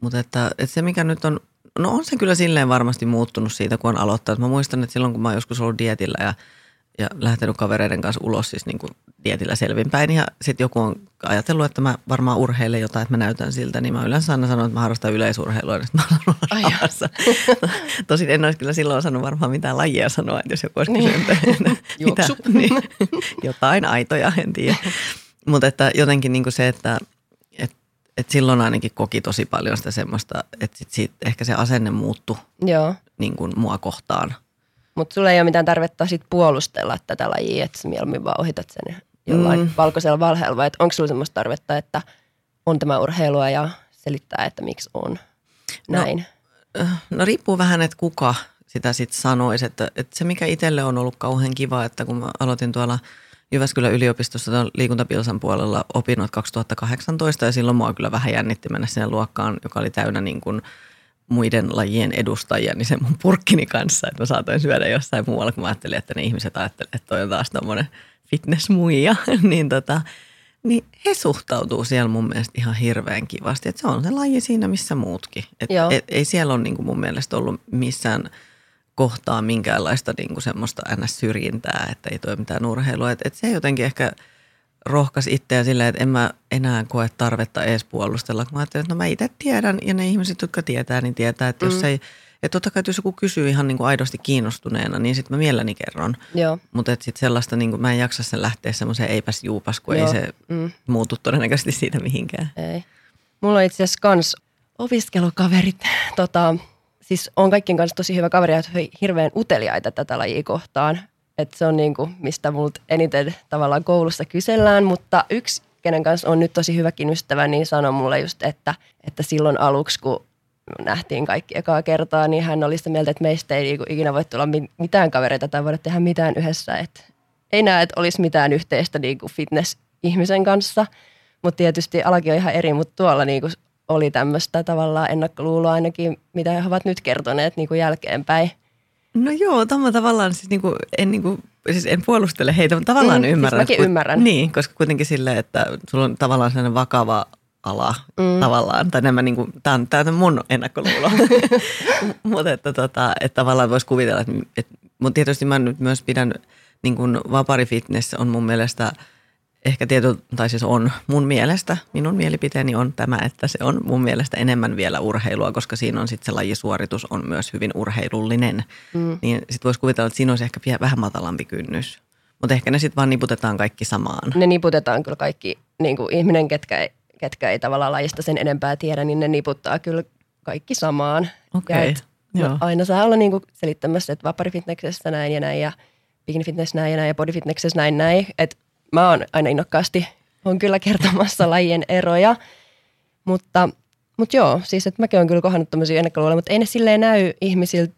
[SPEAKER 2] Mutta että, että se mikä nyt on No on se kyllä silleen varmasti muuttunut siitä, kun on aloittanut. Mä muistan, että silloin kun mä oon joskus ollut dietillä ja, ja lähtenyt kavereiden kanssa ulos siis niin kuin dietillä selvinpäin. Ja sitten joku on ajatellut, että mä varmaan urheilen jotain, että mä näytän siltä, niin mä yleensä aina sanon, että mä harrastan yleisurheilua, niin mä olen Tosin en olisi kyllä silloin osannut varmaan mitään lajia sanoa, että jos joku olisi kysynyt,
[SPEAKER 1] että mitä, niin,
[SPEAKER 2] jotain aitoja, en tiedä. Mutta että jotenkin niin kuin se, että et silloin ainakin koki tosi paljon sitä semmoista, että sit siitä ehkä se asenne muuttui Joo. Niin kuin mua kohtaan.
[SPEAKER 1] Mutta sulla ei ole mitään tarvetta sit puolustella tätä lajia, että sä mieluummin vaan ohitat sen jollain mm. valkoisella valheella, vai onko sulla semmoista tarvetta, että on tämä urheilua ja selittää, että miksi on no, näin?
[SPEAKER 2] No, no riippuu vähän, että kuka sitä sitten sanoisi. Että, että se, mikä itselle on ollut kauhean kiva, että kun mä aloitin tuolla – Jyväskylän yliopistossa liikuntapilsan puolella opinnot 2018 ja silloin mua kyllä vähän jännitti mennä sinne luokkaan, joka oli täynnä niin kuin muiden lajien edustajia, niin sen mun purkkini kanssa, että mä saatoin syödä jossain muualla, kun mä ajattelin, että ne ihmiset ajattelevat, että toi on taas tämmöinen fitnessmuija, niin, tota, niin he suhtautuu siellä mun mielestä ihan hirveän kivasti, että se on se laji siinä, missä muutkin. Et, et, ei siellä ole niin kuin mun mielestä ollut missään – kohtaa minkäänlaista niin kuin semmoista ns-syrjintää, että ei toi mitään urheilua. Et, et se jotenkin ehkä rohkaisi itseä silleen, että en mä enää koe tarvetta edes puolustella. Kun mä ajattelin, että no mä itse tiedän ja ne ihmiset, jotka tietää, niin tietää, että jos mm. ei että totta kai, että jos joku kysyy ihan niin kuin aidosti kiinnostuneena, niin sitten mä mielelläni kerron. Mutta sitten sellaista, niin kuin, mä en jaksa sen lähteä semmoiseen eipäs juupas, kun Joo. ei se mm. muutu todennäköisesti siitä mihinkään.
[SPEAKER 1] Ei. Mulla on itse asiassa kans opiskelukaverit tota, siis on kaikkien kanssa tosi hyvä kaveri ja hirveän uteliaita tätä lajia kohtaan. Että se on niin kuin, mistä multa eniten tavallaan koulussa kysellään, mutta yksi, kenen kanssa on nyt tosi hyväkin ystävä, niin sanoi mulle just, että, että silloin aluksi, kun nähtiin kaikki ekaa kertaa, niin hän oli sitä mieltä, että meistä ei niinku ikinä voi tulla mitään kavereita tai voida tehdä mitään yhdessä. Että ei näe, että olisi mitään yhteistä niin kuin fitness-ihmisen kanssa, mutta tietysti alakin on ihan eri, mutta tuolla niin kuin oli tämmöistä tavallaan ennakkoluuloa ainakin, mitä he ovat nyt kertoneet niin kuin jälkeenpäin.
[SPEAKER 2] No joo, tämä tavallaan siis, niin kuin, en, niin kuin, siis en puolustele heitä, mutta tavallaan mm, siis ymmärrän.
[SPEAKER 1] Siis mäkin ymmärrän.
[SPEAKER 2] Niin, koska kuitenkin silleen, että sulla on tavallaan sellainen vakava ala mm. tavallaan, tai nämä niin kuin, tämä on, tämä on mun ennakkoluulo. mutta että, tota, että tavallaan voisi kuvitella, että, että mutta tietysti mä nyt myös pidän, niin kuin vaparifitness on mun mielestä – ehkä tieto, tai siis on mun mielestä, minun mielipiteeni on tämä, että se on mun mielestä enemmän vielä urheilua, koska siinä on sitten se lajisuoritus on myös hyvin urheilullinen. Mm. Niin sitten voisi kuvitella, että siinä olisi ehkä vähän matalampi kynnys. Mutta ehkä ne sitten vaan niputetaan kaikki samaan.
[SPEAKER 1] Ne niputetaan kyllä kaikki, niin kuin ihminen, ketkä ei, ketkä ei tavallaan lajista sen enempää tiedä, niin ne niputtaa kyllä kaikki samaan.
[SPEAKER 2] Okay.
[SPEAKER 1] No, aina saa olla niin kuin selittämässä, että vaparifitnessessä näin ja näin ja bikini fitness näin ja näin ja bodyfitnessessä näin näin. Että mä oon aina innokkaasti, on kyllä kertomassa lajien eroja. Mutta, mutta joo, siis että mäkin olen kyllä kohdannut tämmöisiä ennakkoluuloja, mutta ei ne silleen näy ihmisiltä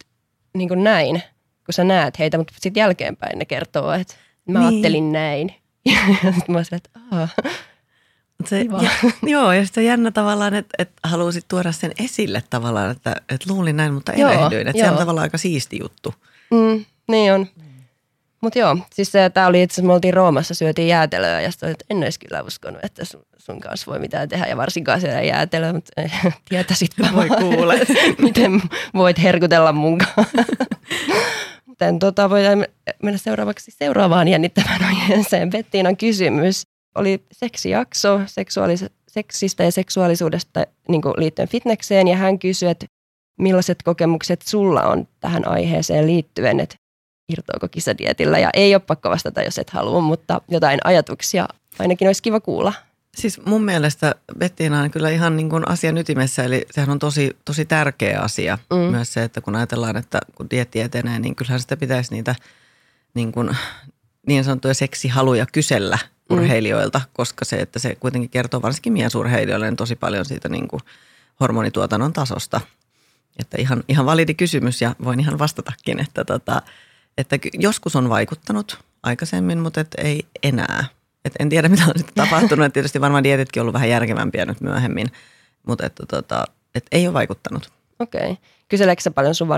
[SPEAKER 1] niin kuin näin, kun sä näet heitä, mutta sitten jälkeenpäin ne kertoo, että mä niin. ajattelin näin. Ja sitten mä olisin, että aah.
[SPEAKER 2] Se, ja, joo, ja sitten jännä tavallaan, että, että haluaisit tuoda sen esille tavallaan, että, että luulin näin, mutta erehdyin. Että joo. se on tavallaan aika siisti juttu.
[SPEAKER 1] Mm, niin on. Mutta joo, siis tämä oli itse asiassa, me oltiin Roomassa, syötiin jäätelöä ja sitten että en olisi kyllä uskonut, että sun, sun kanssa voi mitään tehdä ja varsinkaan siellä jäätelöä, mutta tietäisitpä
[SPEAKER 2] Voi kuule.
[SPEAKER 1] miten voit herkutella mun kanssa. Joten tota, voidaan mennä seuraavaksi seuraavaan jännittävään aiheeseen. Bettiinan kysymys oli seksijakso seksuaalis- seksistä ja seksuaalisuudesta niin liittyen fitnekseen ja hän kysyi, että millaiset kokemukset sulla on tähän aiheeseen liittyen, että irtoako kisadietillä ja ei ole pakko vastata, jos et halua, mutta jotain ajatuksia ainakin olisi kiva kuulla.
[SPEAKER 2] Siis mun mielestä Bettina on kyllä ihan niin kuin asian ytimessä, eli sehän on tosi, tosi tärkeä asia mm. myös se, että kun ajatellaan, että kun dietti etenee, niin kyllähän sitä pitäisi niitä niin, kuin, niin sanottuja seksihaluja kysellä mm. urheilijoilta, koska se, että se kuitenkin kertoo varsinkin miesurheilijoille niin tosi paljon siitä niin kuin hormonituotannon tasosta. Että ihan, ihan validi kysymys ja voin ihan vastatakin, että, tota, että joskus on vaikuttanut aikaisemmin, mutta et ei enää. Et en tiedä, mitä on sitten tapahtunut. Et tietysti varmaan dietitkin on ollut vähän järkevämpiä nyt myöhemmin, mutta että tota, et ei ole vaikuttanut.
[SPEAKER 1] Okei. Okay. Kyseleekö paljon sun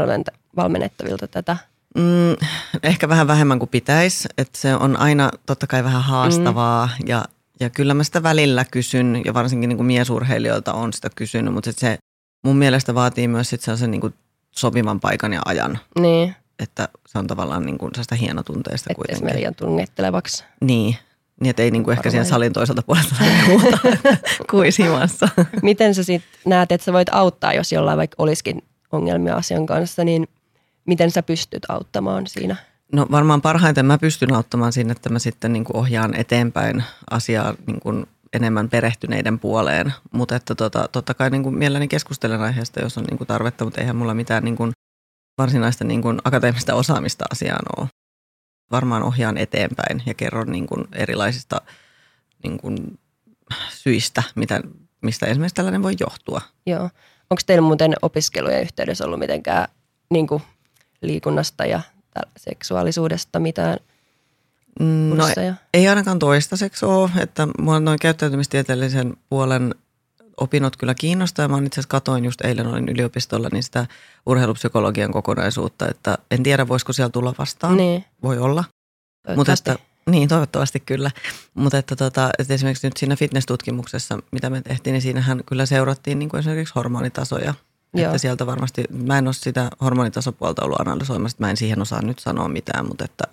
[SPEAKER 1] valmennettavilta tätä?
[SPEAKER 2] Mm, ehkä vähän vähemmän kuin pitäisi. Että se on aina totta kai vähän haastavaa mm. ja, ja kyllä mä sitä välillä kysyn ja varsinkin niin kuin miesurheilijoilta on sitä kysynyt, mutta se mun mielestä vaatii myös sit sellaisen niin kuin sopivan paikan ja ajan.
[SPEAKER 1] Niin.
[SPEAKER 2] Että se on tavallaan niin kuin sellaista hienotunteista
[SPEAKER 1] Että
[SPEAKER 2] kuitenkin.
[SPEAKER 1] Että liian tungettelevaksi.
[SPEAKER 2] Niin, niin että ei niin kuin ehkä siihen salin toiselta puolelta huuta kuisimassa.
[SPEAKER 1] Miten sä sitten näet, että sä voit auttaa, jos jollain vaikka olisikin ongelmia asian kanssa, niin miten sä pystyt auttamaan siinä?
[SPEAKER 2] No varmaan parhaiten mä pystyn auttamaan siinä, että mä sitten niin kuin ohjaan eteenpäin asiaa niin kuin enemmän perehtyneiden puoleen. Mutta että tota, totta kai niin kuin mielelläni keskustelen aiheesta, jos on niin kuin tarvetta, mutta eihän mulla mitään niin kuin varsinaista niin kuin akateemista osaamista asiaan ole. Varmaan ohjaan eteenpäin ja kerron niin kuin erilaisista niin kuin syistä, mitä, mistä esimerkiksi tällainen voi johtua.
[SPEAKER 1] Joo. Onko teillä muuten opiskelujen yhteydessä ollut mitenkään niin kuin liikunnasta ja seksuaalisuudesta mitään
[SPEAKER 2] No, ei ainakaan toistaiseksi ole, että mua noin käyttäytymistieteellisen puolen opinnot kyllä kiinnostaa. Mä itse asiassa katoin just eilen, olin yliopistolla, niin sitä urheilupsykologian kokonaisuutta, että en tiedä voisiko siellä tulla vastaan.
[SPEAKER 1] Niin.
[SPEAKER 2] Voi olla.
[SPEAKER 1] Mutta että,
[SPEAKER 2] niin, toivottavasti kyllä. Mutta että, tota, että esimerkiksi nyt siinä fitness-tutkimuksessa, mitä me tehtiin, niin siinähän kyllä seurattiin niin kuin esimerkiksi hormonitasoja. Joo. Että sieltä varmasti, mä en ole sitä hormonitasopuolta ollut analysoimassa, mä en siihen osaa nyt sanoa mitään, mutta että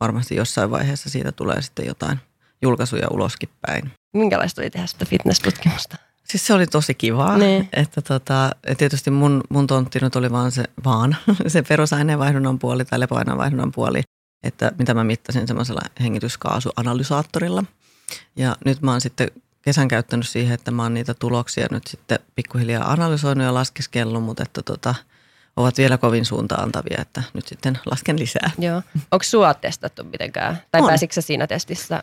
[SPEAKER 2] varmasti jossain vaiheessa siitä tulee sitten jotain julkaisuja uloskin päin.
[SPEAKER 1] Minkälaista oli tehdä sitä fitness-tutkimusta?
[SPEAKER 2] Siis se oli tosi kivaa.
[SPEAKER 1] Niin.
[SPEAKER 2] Että tota, tietysti mun, mun tontti nyt oli vaan se, vaan se perusaineenvaihdunnan puoli tai lepoaineenvaihdunnan puoli, että mitä mä mittasin semmoisella hengityskaasuanalysaattorilla. Ja nyt mä oon sitten kesän käyttänyt siihen, että mä oon niitä tuloksia nyt sitten pikkuhiljaa analysoinut ja laskeskellut, mutta että tota, ovat vielä kovin suuntaantavia, että nyt sitten lasken lisää.
[SPEAKER 1] Joo. Onko sua testattu mitenkään? Tai on. pääsitkö siinä testissä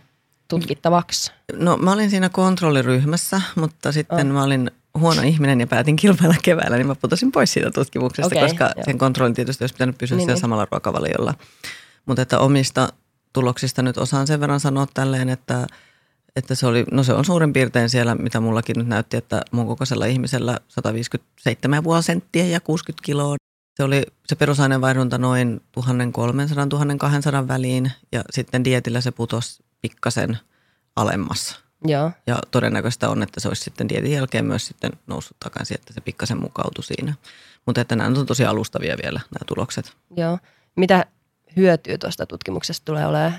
[SPEAKER 1] tutkittavaksi?
[SPEAKER 2] No mä olin siinä kontrolliryhmässä, mutta sitten oh. mä olin huono ihminen ja päätin kilpailla keväällä, niin mä putosin pois siitä tutkimuksesta, okay, koska joo. sen kontrollin tietysti olisi pitänyt pysyä niin, siellä niin. samalla ruokavaliolla. Mutta että omista tuloksista nyt osaan sen verran sanoa tälleen, että, että se, oli, no se on suurin piirtein siellä, mitä mullakin nyt näytti, että mun kokoisella ihmisellä 157,5 senttiä ja 60 kiloa. Se oli se perusaineenvaihdunta noin 1300-1200 väliin ja sitten dietillä se putosi pikkasen alemmassa.
[SPEAKER 1] Joo.
[SPEAKER 2] Ja todennäköistä on, että se olisi sitten dietin jälkeen myös sitten noussut takaisin, että se pikkasen mukautui siinä. Mutta että nämä on tosi alustavia vielä nämä tulokset.
[SPEAKER 1] Joo. Mitä hyötyä tuosta tutkimuksesta tulee olemaan?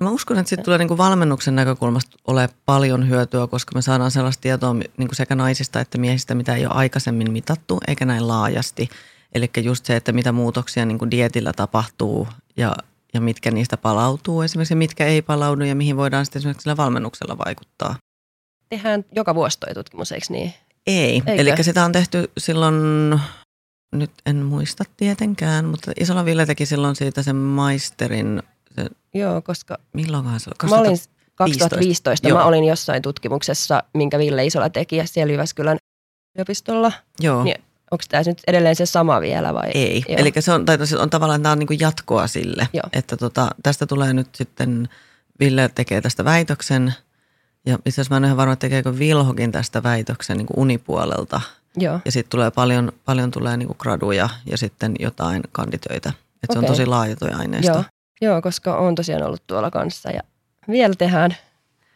[SPEAKER 2] Mä uskon, että siitä tulee niin kuin valmennuksen näkökulmasta ole paljon hyötyä, koska me saadaan sellaista tietoa niin kuin sekä naisista että miehistä, mitä ei ole aikaisemmin mitattu, eikä näin laajasti. Eli just se, että mitä muutoksia niin kuin dietillä tapahtuu ja ja mitkä niistä palautuu esimerkiksi ja mitkä ei palaudu ja mihin voidaan sitten esimerkiksi sillä valmennuksella vaikuttaa.
[SPEAKER 1] Tehdään joka vuosi tuo tutkimus, eikö niin?
[SPEAKER 2] Ei, eli sitä on tehty silloin, nyt en muista tietenkään, mutta Isola Ville teki silloin siitä sen maisterin. Se,
[SPEAKER 1] Joo, koska
[SPEAKER 2] milloinkaan se
[SPEAKER 1] oli? Mä olin 2015, Joo. mä olin jossain tutkimuksessa, minkä Ville Isola teki ja siellä Jyväskylän yliopistolla.
[SPEAKER 2] Joo.
[SPEAKER 1] Niin Onko tämä nyt edelleen se sama vielä vai?
[SPEAKER 2] Ei, eli se on, tai on tavallaan tämä on niin jatkoa sille,
[SPEAKER 1] Joo.
[SPEAKER 2] että tota, tästä tulee nyt sitten, Ville tekee tästä väitöksen ja itse asiassa mä en ole varma, tekeekö Vilhokin tästä väitöksen niin unipuolelta.
[SPEAKER 1] Joo.
[SPEAKER 2] Ja sitten tulee paljon, paljon tulee niin graduja ja sitten jotain kanditöitä. Että okay. se on tosi laaja tuo aineisto. Joo.
[SPEAKER 1] Joo, koska on tosiaan ollut tuolla kanssa ja vielä tehdään.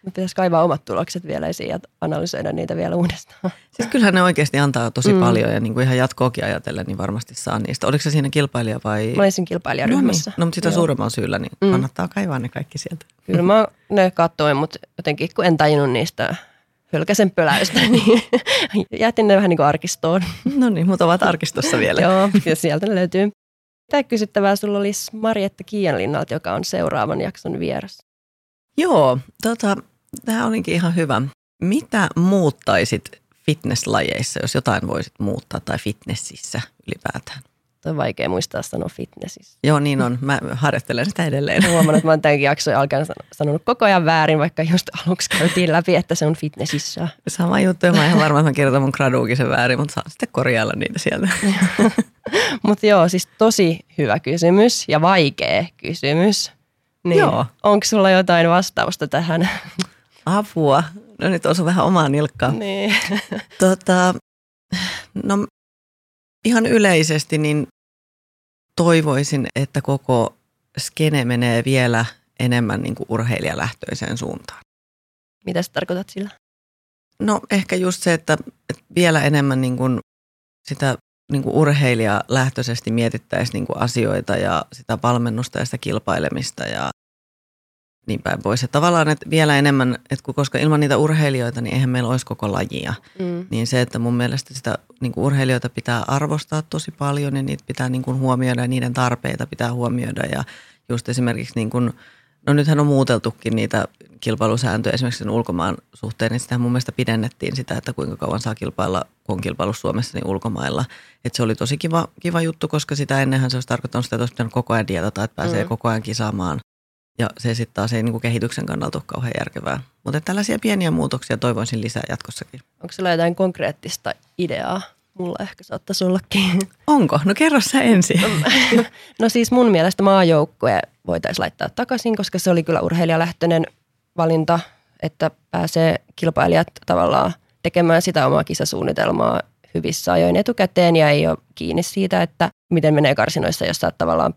[SPEAKER 1] Me pitäisi kaivaa omat tulokset vielä esiin ja analysoida niitä vielä uudestaan.
[SPEAKER 2] Siis kyllähän ne oikeasti antaa tosi mm. paljon ja niin kuin ihan jatkoakin ajatellen, niin varmasti saa niistä. Oliko se siinä kilpailija vai?
[SPEAKER 1] Mä olisin kilpailijaryhmässä.
[SPEAKER 2] No, niin. no mutta sitä Joo. suuremmalla syyllä, niin mm. kannattaa kaivaa ne kaikki sieltä.
[SPEAKER 1] Kyllä mä ne katsoin, mutta jotenkin kun en tajunnut niistä hylkäsen pöläystä, niin jätin ne vähän niin kuin arkistoon.
[SPEAKER 2] No niin, mutta ovat arkistossa vielä.
[SPEAKER 1] Joo, ja sieltä ne löytyy. Mitä kysyttävää sulla olisi Marietta Kiianlinnalta, joka on seuraavan jakson vieras?
[SPEAKER 2] Joo, tota, tämä olikin ihan hyvä. Mitä muuttaisit fitnesslajeissa, jos jotain voisit muuttaa, tai fitnessissä ylipäätään?
[SPEAKER 1] on vaikea muistaa sanoa fitnessissä.
[SPEAKER 2] Joo, niin on. Mä harjoittelen sitä edelleen.
[SPEAKER 1] Huomannut, että mä oon tämänkin jakson alkaen sanonut koko ajan väärin, vaikka just aluksi käytiin läpi, että se on fitnessissä.
[SPEAKER 2] Sama juttu, ja mä ihan varma, että mä kirjoitan mun graduukin sen väärin, mutta saan sitten korjailla niitä sieltä.
[SPEAKER 1] mutta joo, siis tosi hyvä kysymys ja vaikea kysymys. Niin, joo. Onko sulla jotain vastausta tähän?
[SPEAKER 2] Apua. No nyt osu vähän omaa nilkkaa.
[SPEAKER 1] Niin.
[SPEAKER 2] Tota, no ihan yleisesti niin toivoisin, että koko skene menee vielä enemmän niin kuin urheilijalähtöiseen suuntaan.
[SPEAKER 1] Mitä sä tarkoitat sillä?
[SPEAKER 2] No ehkä just se, että, että vielä enemmän niin kuin sitä niin kuin urheilijalähtöisesti mietittäisiin niin kuin asioita ja sitä valmennusta ja sitä kilpailemista ja niin päin pois. Että tavallaan että vielä enemmän, että kun, koska ilman niitä urheilijoita, niin eihän meillä olisi koko lajia. Mm. Niin se, että mun mielestä sitä niin kuin urheilijoita pitää arvostaa tosi paljon ja niitä pitää niin kuin huomioida ja niiden tarpeita pitää huomioida. Ja just esimerkiksi, niin kuin, no nythän on muuteltukin niitä kilpailusääntöjä esimerkiksi sen ulkomaan suhteen, niin sitä mun mielestä pidennettiin sitä, että kuinka kauan saa kilpailla, kun on kilpailu Suomessa, niin ulkomailla. Että se oli tosi kiva, kiva juttu, koska sitä ennenhän se olisi tarkoittanut sitä, että olisi pitänyt koko ajan dietata, että pääsee mm. koko ajan kisaamaan – ja se sitten taas ei niin kuin kehityksen kannalta ole kauhean järkevää. Mutta tällaisia pieniä muutoksia toivoisin lisää jatkossakin.
[SPEAKER 1] Onko sulla jotain konkreettista ideaa? Mulla ehkä saattaisi ollakin.
[SPEAKER 2] Onko? No kerro sä ensin.
[SPEAKER 1] no siis mun mielestä maajoukkue voitaisiin laittaa takaisin, koska se oli kyllä urheilijalähtöinen valinta, että pääsee kilpailijat tavallaan tekemään sitä omaa kisasuunnitelmaa hyvissä ajoin etukäteen ja ei ole kiinni siitä, että miten menee karsinoissa, jos sä oot tavallaan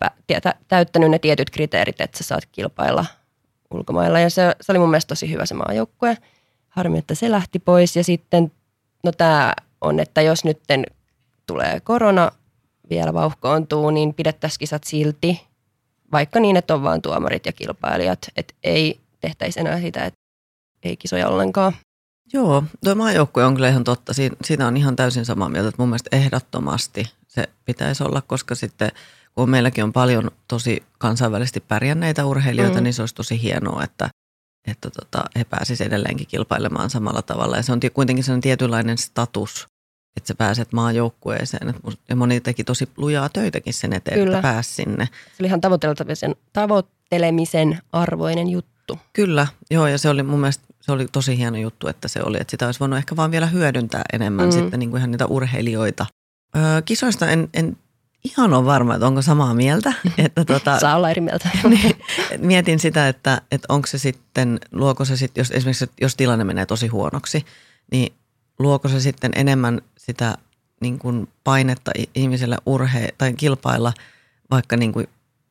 [SPEAKER 1] täyttänyt ne tietyt kriteerit, että sä saat kilpailla ulkomailla. Ja se, se oli mun mielestä tosi hyvä se maajoukkue. Harmi, että se lähti pois. Ja sitten, no tämä on, että jos nyt tulee korona, vielä vauhkoontuu, niin pidettäisiin kisat silti, vaikka niin, että on vain tuomarit ja kilpailijat. Että ei tehtäisi enää sitä, että ei kisoja ollenkaan.
[SPEAKER 2] Joo, tuo maajoukkue on kyllä ihan totta. Siitä on ihan täysin samaa mieltä, että mun mielestä ehdottomasti se pitäisi olla, koska sitten kun meilläkin on paljon tosi kansainvälisesti pärjänneitä urheilijoita, mm. niin se olisi tosi hienoa, että, että tota, he pääsisivät edelleenkin kilpailemaan samalla tavalla. Ja se on kuitenkin sellainen tietynlainen status, että sä pääset maajoukkueeseen. Ja moni teki tosi lujaa töitäkin sen eteen, Kyllä. että pääsi sinne.
[SPEAKER 1] Se oli ihan tavoittelemisen, tavoittelemisen arvoinen juttu.
[SPEAKER 2] Kyllä, joo, ja se oli mun mielestä se oli tosi hieno juttu, että se oli. Että sitä olisi voinut ehkä vaan vielä hyödyntää enemmän mm. sitten niin kuin ihan niitä urheilijoita. Öö, kisoista en, en ihan ole varma, että onko samaa mieltä. Että
[SPEAKER 1] tuota, Saa olla eri mieltä.
[SPEAKER 2] niin, mietin sitä, että, että onko se sitten, luoko se sitten, jos esimerkiksi jos tilanne menee tosi huonoksi, niin luoko se sitten enemmän sitä niin kuin painetta ihmiselle urhe tai kilpailla vaikka niin kuin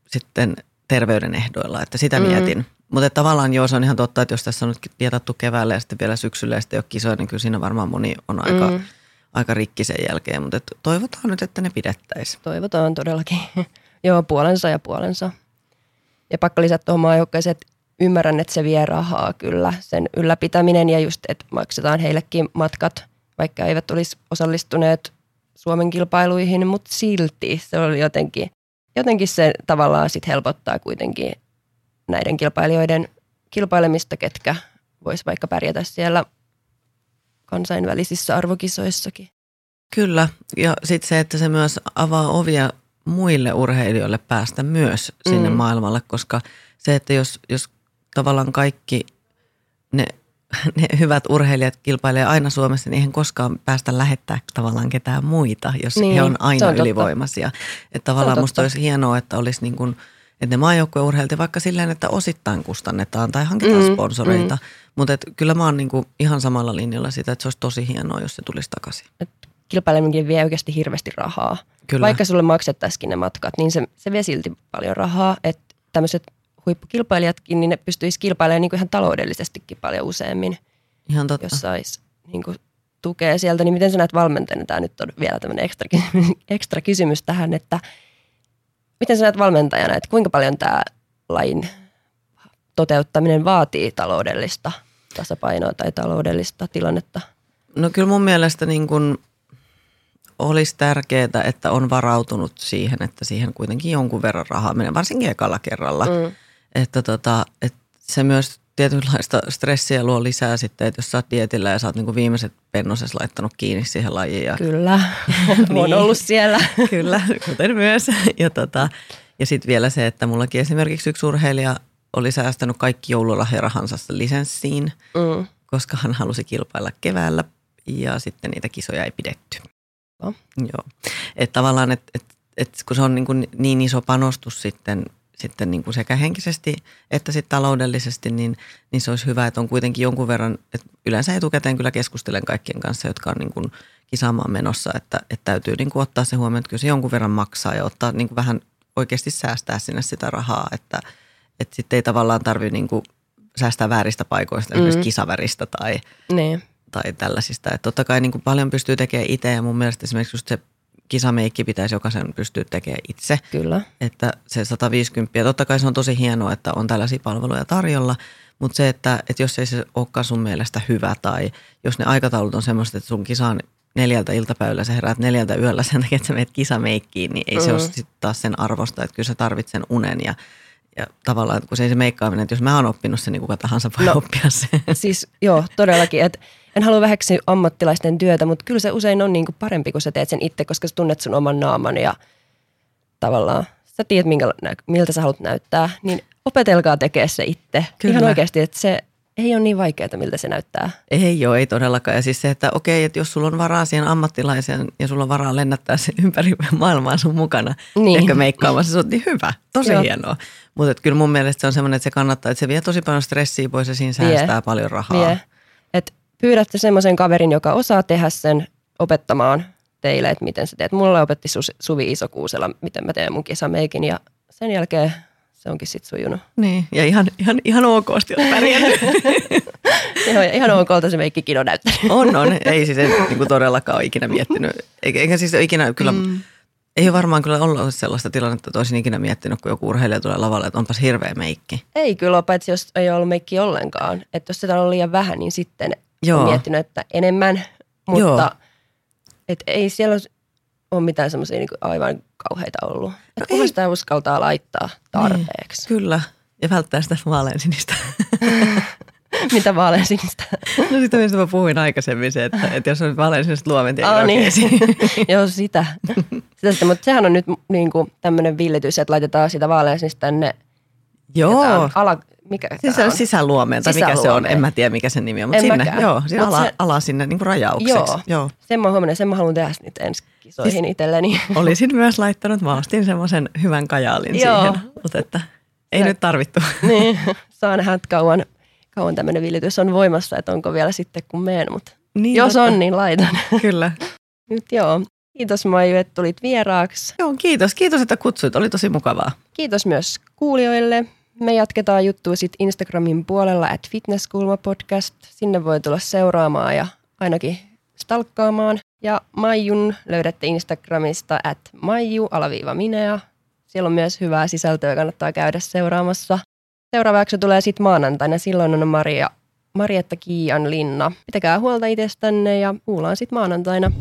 [SPEAKER 2] sitten terveyden ehdoilla, että sitä mm. mietin. Mutta tavallaan joo, se on ihan totta, että jos tässä on nyt vietattu keväällä ja sitten vielä syksyllä ja sitten ei ole kisoja, niin kyllä siinä varmaan moni on aika, mm. aika rikki sen jälkeen. Mutta toivotaan nyt, että ne pidettäisiin.
[SPEAKER 1] Toivotaan todellakin. joo, puolensa ja puolensa. Ja pakko lisätä tuohon maajoukkueeseen, että ymmärrän, että se vie rahaa kyllä, sen ylläpitäminen ja just, että maksetaan heillekin matkat, vaikka eivät olisi osallistuneet Suomen kilpailuihin, mutta silti se oli jotenkin, jotenkin se tavallaan sit helpottaa kuitenkin näiden kilpailijoiden kilpailemista, ketkä vois vaikka pärjätä siellä kansainvälisissä arvokisoissakin.
[SPEAKER 2] Kyllä, ja sitten se, että se myös avaa ovia muille urheilijoille päästä myös sinne mm. maailmalle, koska se, että jos, jos tavallaan kaikki ne, ne hyvät urheilijat kilpailee aina Suomessa, niin eihän koskaan päästä lähettää tavallaan ketään muita, jos niin, he on aina on ylivoimaisia. Että tavallaan musta olisi hienoa, että olisi niin kuin – että ne maajoukkueurheilijat vaikka silleen, että osittain kustannetaan tai hankitaan mm, sponsoreita. Mm. Mutta kyllä mä oon niinku ihan samalla linjalla sitä, että se olisi tosi hienoa, jos se tulisi takaisin. Et
[SPEAKER 1] kilpaileminenkin vie oikeasti hirveästi rahaa. Kyllä. Vaikka sulle maksettaisikin ne matkat, niin se, se vie silti paljon rahaa. Et tämmöiset huippukilpailijatkin, niin ne pystyisi kilpailemaan niin kuin ihan taloudellisestikin paljon useammin,
[SPEAKER 2] Ihan totta.
[SPEAKER 1] jos sais niin kuin tukea sieltä. Niin miten sä näet valmentajana, tämä nyt on vielä tämmöinen ekstra, ekstra kysymys tähän, että miten sä näet valmentajana, että kuinka paljon tämä lain toteuttaminen vaatii taloudellista tasapainoa tai taloudellista tilannetta?
[SPEAKER 2] No kyllä mun mielestä niin kuin olisi tärkeää, että on varautunut siihen, että siihen kuitenkin jonkun verran rahaa menee, varsinkin ekalla kerralla. Mm. Että, tota, että se myös tietynlaista stressiä luo lisää sitten, että jos sä oot dietillä ja sä oot niin viimeiset pennosessa laittanut kiinni siihen lajiin. Ja,
[SPEAKER 1] Kyllä, niin. on ollut siellä.
[SPEAKER 2] Kyllä, kuten myös. Ja, tota, ja sitten vielä se, että mullakin esimerkiksi yksi urheilija oli säästänyt kaikki joululahjarahansa lisenssiin, mm. koska hän halusi kilpailla keväällä ja sitten niitä kisoja ei pidetty.
[SPEAKER 1] No.
[SPEAKER 2] Joo. Että tavallaan, että et, et, kun se on niin, kuin niin iso panostus sitten, sitten niin kuin sekä henkisesti että sitten taloudellisesti, niin, niin se olisi hyvä, että on kuitenkin jonkun verran, että yleensä etukäteen kyllä keskustelen kaikkien kanssa, jotka on niin kuin kisaamaan menossa, että, että täytyy niin kuin ottaa se huomioon, että kyllä se jonkun verran maksaa ja ottaa niin kuin vähän oikeasti säästää sinne sitä rahaa, että, että sitten ei tavallaan tarvitse niin kuin säästää vääristä paikoista, mm. esimerkiksi kisaväristä tai,
[SPEAKER 1] Niin.
[SPEAKER 2] tai tällaisista. Että totta kai niin kuin paljon pystyy tekemään itse ja mun mielestä esimerkiksi just se kisameikki pitäisi jokaisen pystyä tekemään itse.
[SPEAKER 1] Kyllä.
[SPEAKER 2] Että se 150, ja totta kai se on tosi hienoa, että on tällaisia palveluja tarjolla, mutta se, että, että jos ei se olekaan sun mielestä hyvä tai jos ne aikataulut on semmoiset, että sun kisa on neljältä iltapäivällä, sä heräät neljältä yöllä sen takia, että sä menet kisameikkiin, niin ei mm. se ole sitten taas sen arvosta, että kyllä sä tarvitset sen unen ja ja tavallaan, kun se ei se meikkaaminen, että jos mä oon oppinut sen, niin kuka tahansa voi no, oppia sen.
[SPEAKER 1] Siis joo, todellakin. Et en halua väheksyä ammattilaisten työtä, mutta kyllä se usein on niinku parempi, kun sä teet sen itse, koska sä tunnet sun oman naaman ja tavallaan sä tiedät, minkä, miltä sä haluat näyttää. Niin opetelkaa tekemään se itse. Kyllä. Ihan oikeasti, että se ei ole niin vaikeaa, miltä se näyttää.
[SPEAKER 2] Ei ole, ei todellakaan. Ja siis se, että okei, että jos sulla on varaa siihen ammattilaisen ja sulla on varaa lennättää se ympäri maailmaa sun mukana, niin. ehkä meikkaamassa, se on niin hyvä. Tosi Joo. hienoa. Mutta kyllä mun mielestä se on semmoinen, että se kannattaa, että se vie tosi paljon stressiä pois ja siinä säästää vie. paljon rahaa.
[SPEAKER 1] Vie. Pyydätte semmoisen kaverin, joka osaa tehdä sen opettamaan teille, että miten sä teet. Mulle opetti Suvi Isokuusela, miten mä teen mun kisameikin ja sen jälkeen se onkin sitten sujunut.
[SPEAKER 2] Niin, ja ihan, ihan, ihan okosti olet pärjännyt.
[SPEAKER 1] Joo, ja ihan okolta se meikkikin on näyttänyt.
[SPEAKER 2] on, on. Ei siis en niin kuin todellakaan ole ikinä miettinyt. Eikä, eikä siis ikinä kyllä, mm. ei ole varmaan kyllä ollut sellaista tilannetta, että olisin ikinä miettinyt, kun joku urheilija tulee lavalle, että onpas hirveä meikki.
[SPEAKER 1] Ei kyllä paitsi jos ei ollut meikki ollenkaan. Että jos sitä on liian vähän, niin sitten Joo. on miettinyt, että enemmän. Mutta Joo. et ei siellä ole mitään semmoisia niin aivan kauheita ollut. No ei. sitä uskaltaa laittaa tarpeeksi.
[SPEAKER 2] Niin, kyllä, ja välttää sitä vaaleansinistä.
[SPEAKER 1] Mitä vaaleansinistä?
[SPEAKER 2] No sitä, mistä mä puhuin aikaisemmin, se, että, että jos on vaaleansinista luomet,
[SPEAKER 1] ei niin. Joo, sitä. sitä, sitä. Mutta sehän on nyt niin kuin tämmöinen villitys, että laitetaan sitä vaaleansinista tänne
[SPEAKER 2] Joo.
[SPEAKER 1] Ala, mikä
[SPEAKER 2] Sisä, on? Sisäluomeen, tai mikä se on, en mä tiedä mikä sen nimi on, mutta sinne, mäkään. joo, sinne Mut ala, se, ala sinne niin kuin rajaukseksi.
[SPEAKER 1] Joo, joo. sen mä huomannut, sen mä haluan tehdä nyt ensi kisoihin siis itselleni.
[SPEAKER 2] Olisin myös laittanut, mä ostin semmoisen hyvän kajaalin joo. siihen, mutta että ei Sä, nyt tarvittu.
[SPEAKER 1] Niin, saa nähdä, että kauan, kauan tämmöinen villitys on voimassa, että onko vielä sitten kun meen, mutta niin, jos totta. on, niin laitan.
[SPEAKER 2] Kyllä.
[SPEAKER 1] Nyt joo. Kiitos Maiju, että tulit vieraaksi.
[SPEAKER 2] Joo, kiitos. Kiitos, että kutsuit. Oli tosi mukavaa.
[SPEAKER 1] Kiitos myös kuulijoille. Me jatketaan juttua sitten Instagramin puolella at Fitnesskulma podcast. Sinne voi tulla seuraamaan ja ainakin stalkkaamaan. Ja Maijun löydätte Instagramista at maiju-minea. Siellä on myös hyvää sisältöä, kannattaa käydä seuraamassa. Seuraava jakso tulee sitten maanantaina. Silloin on Maria, Marietta Kiian Linna. Pitäkää huolta itsestänne ja kuullaan sitten maanantaina.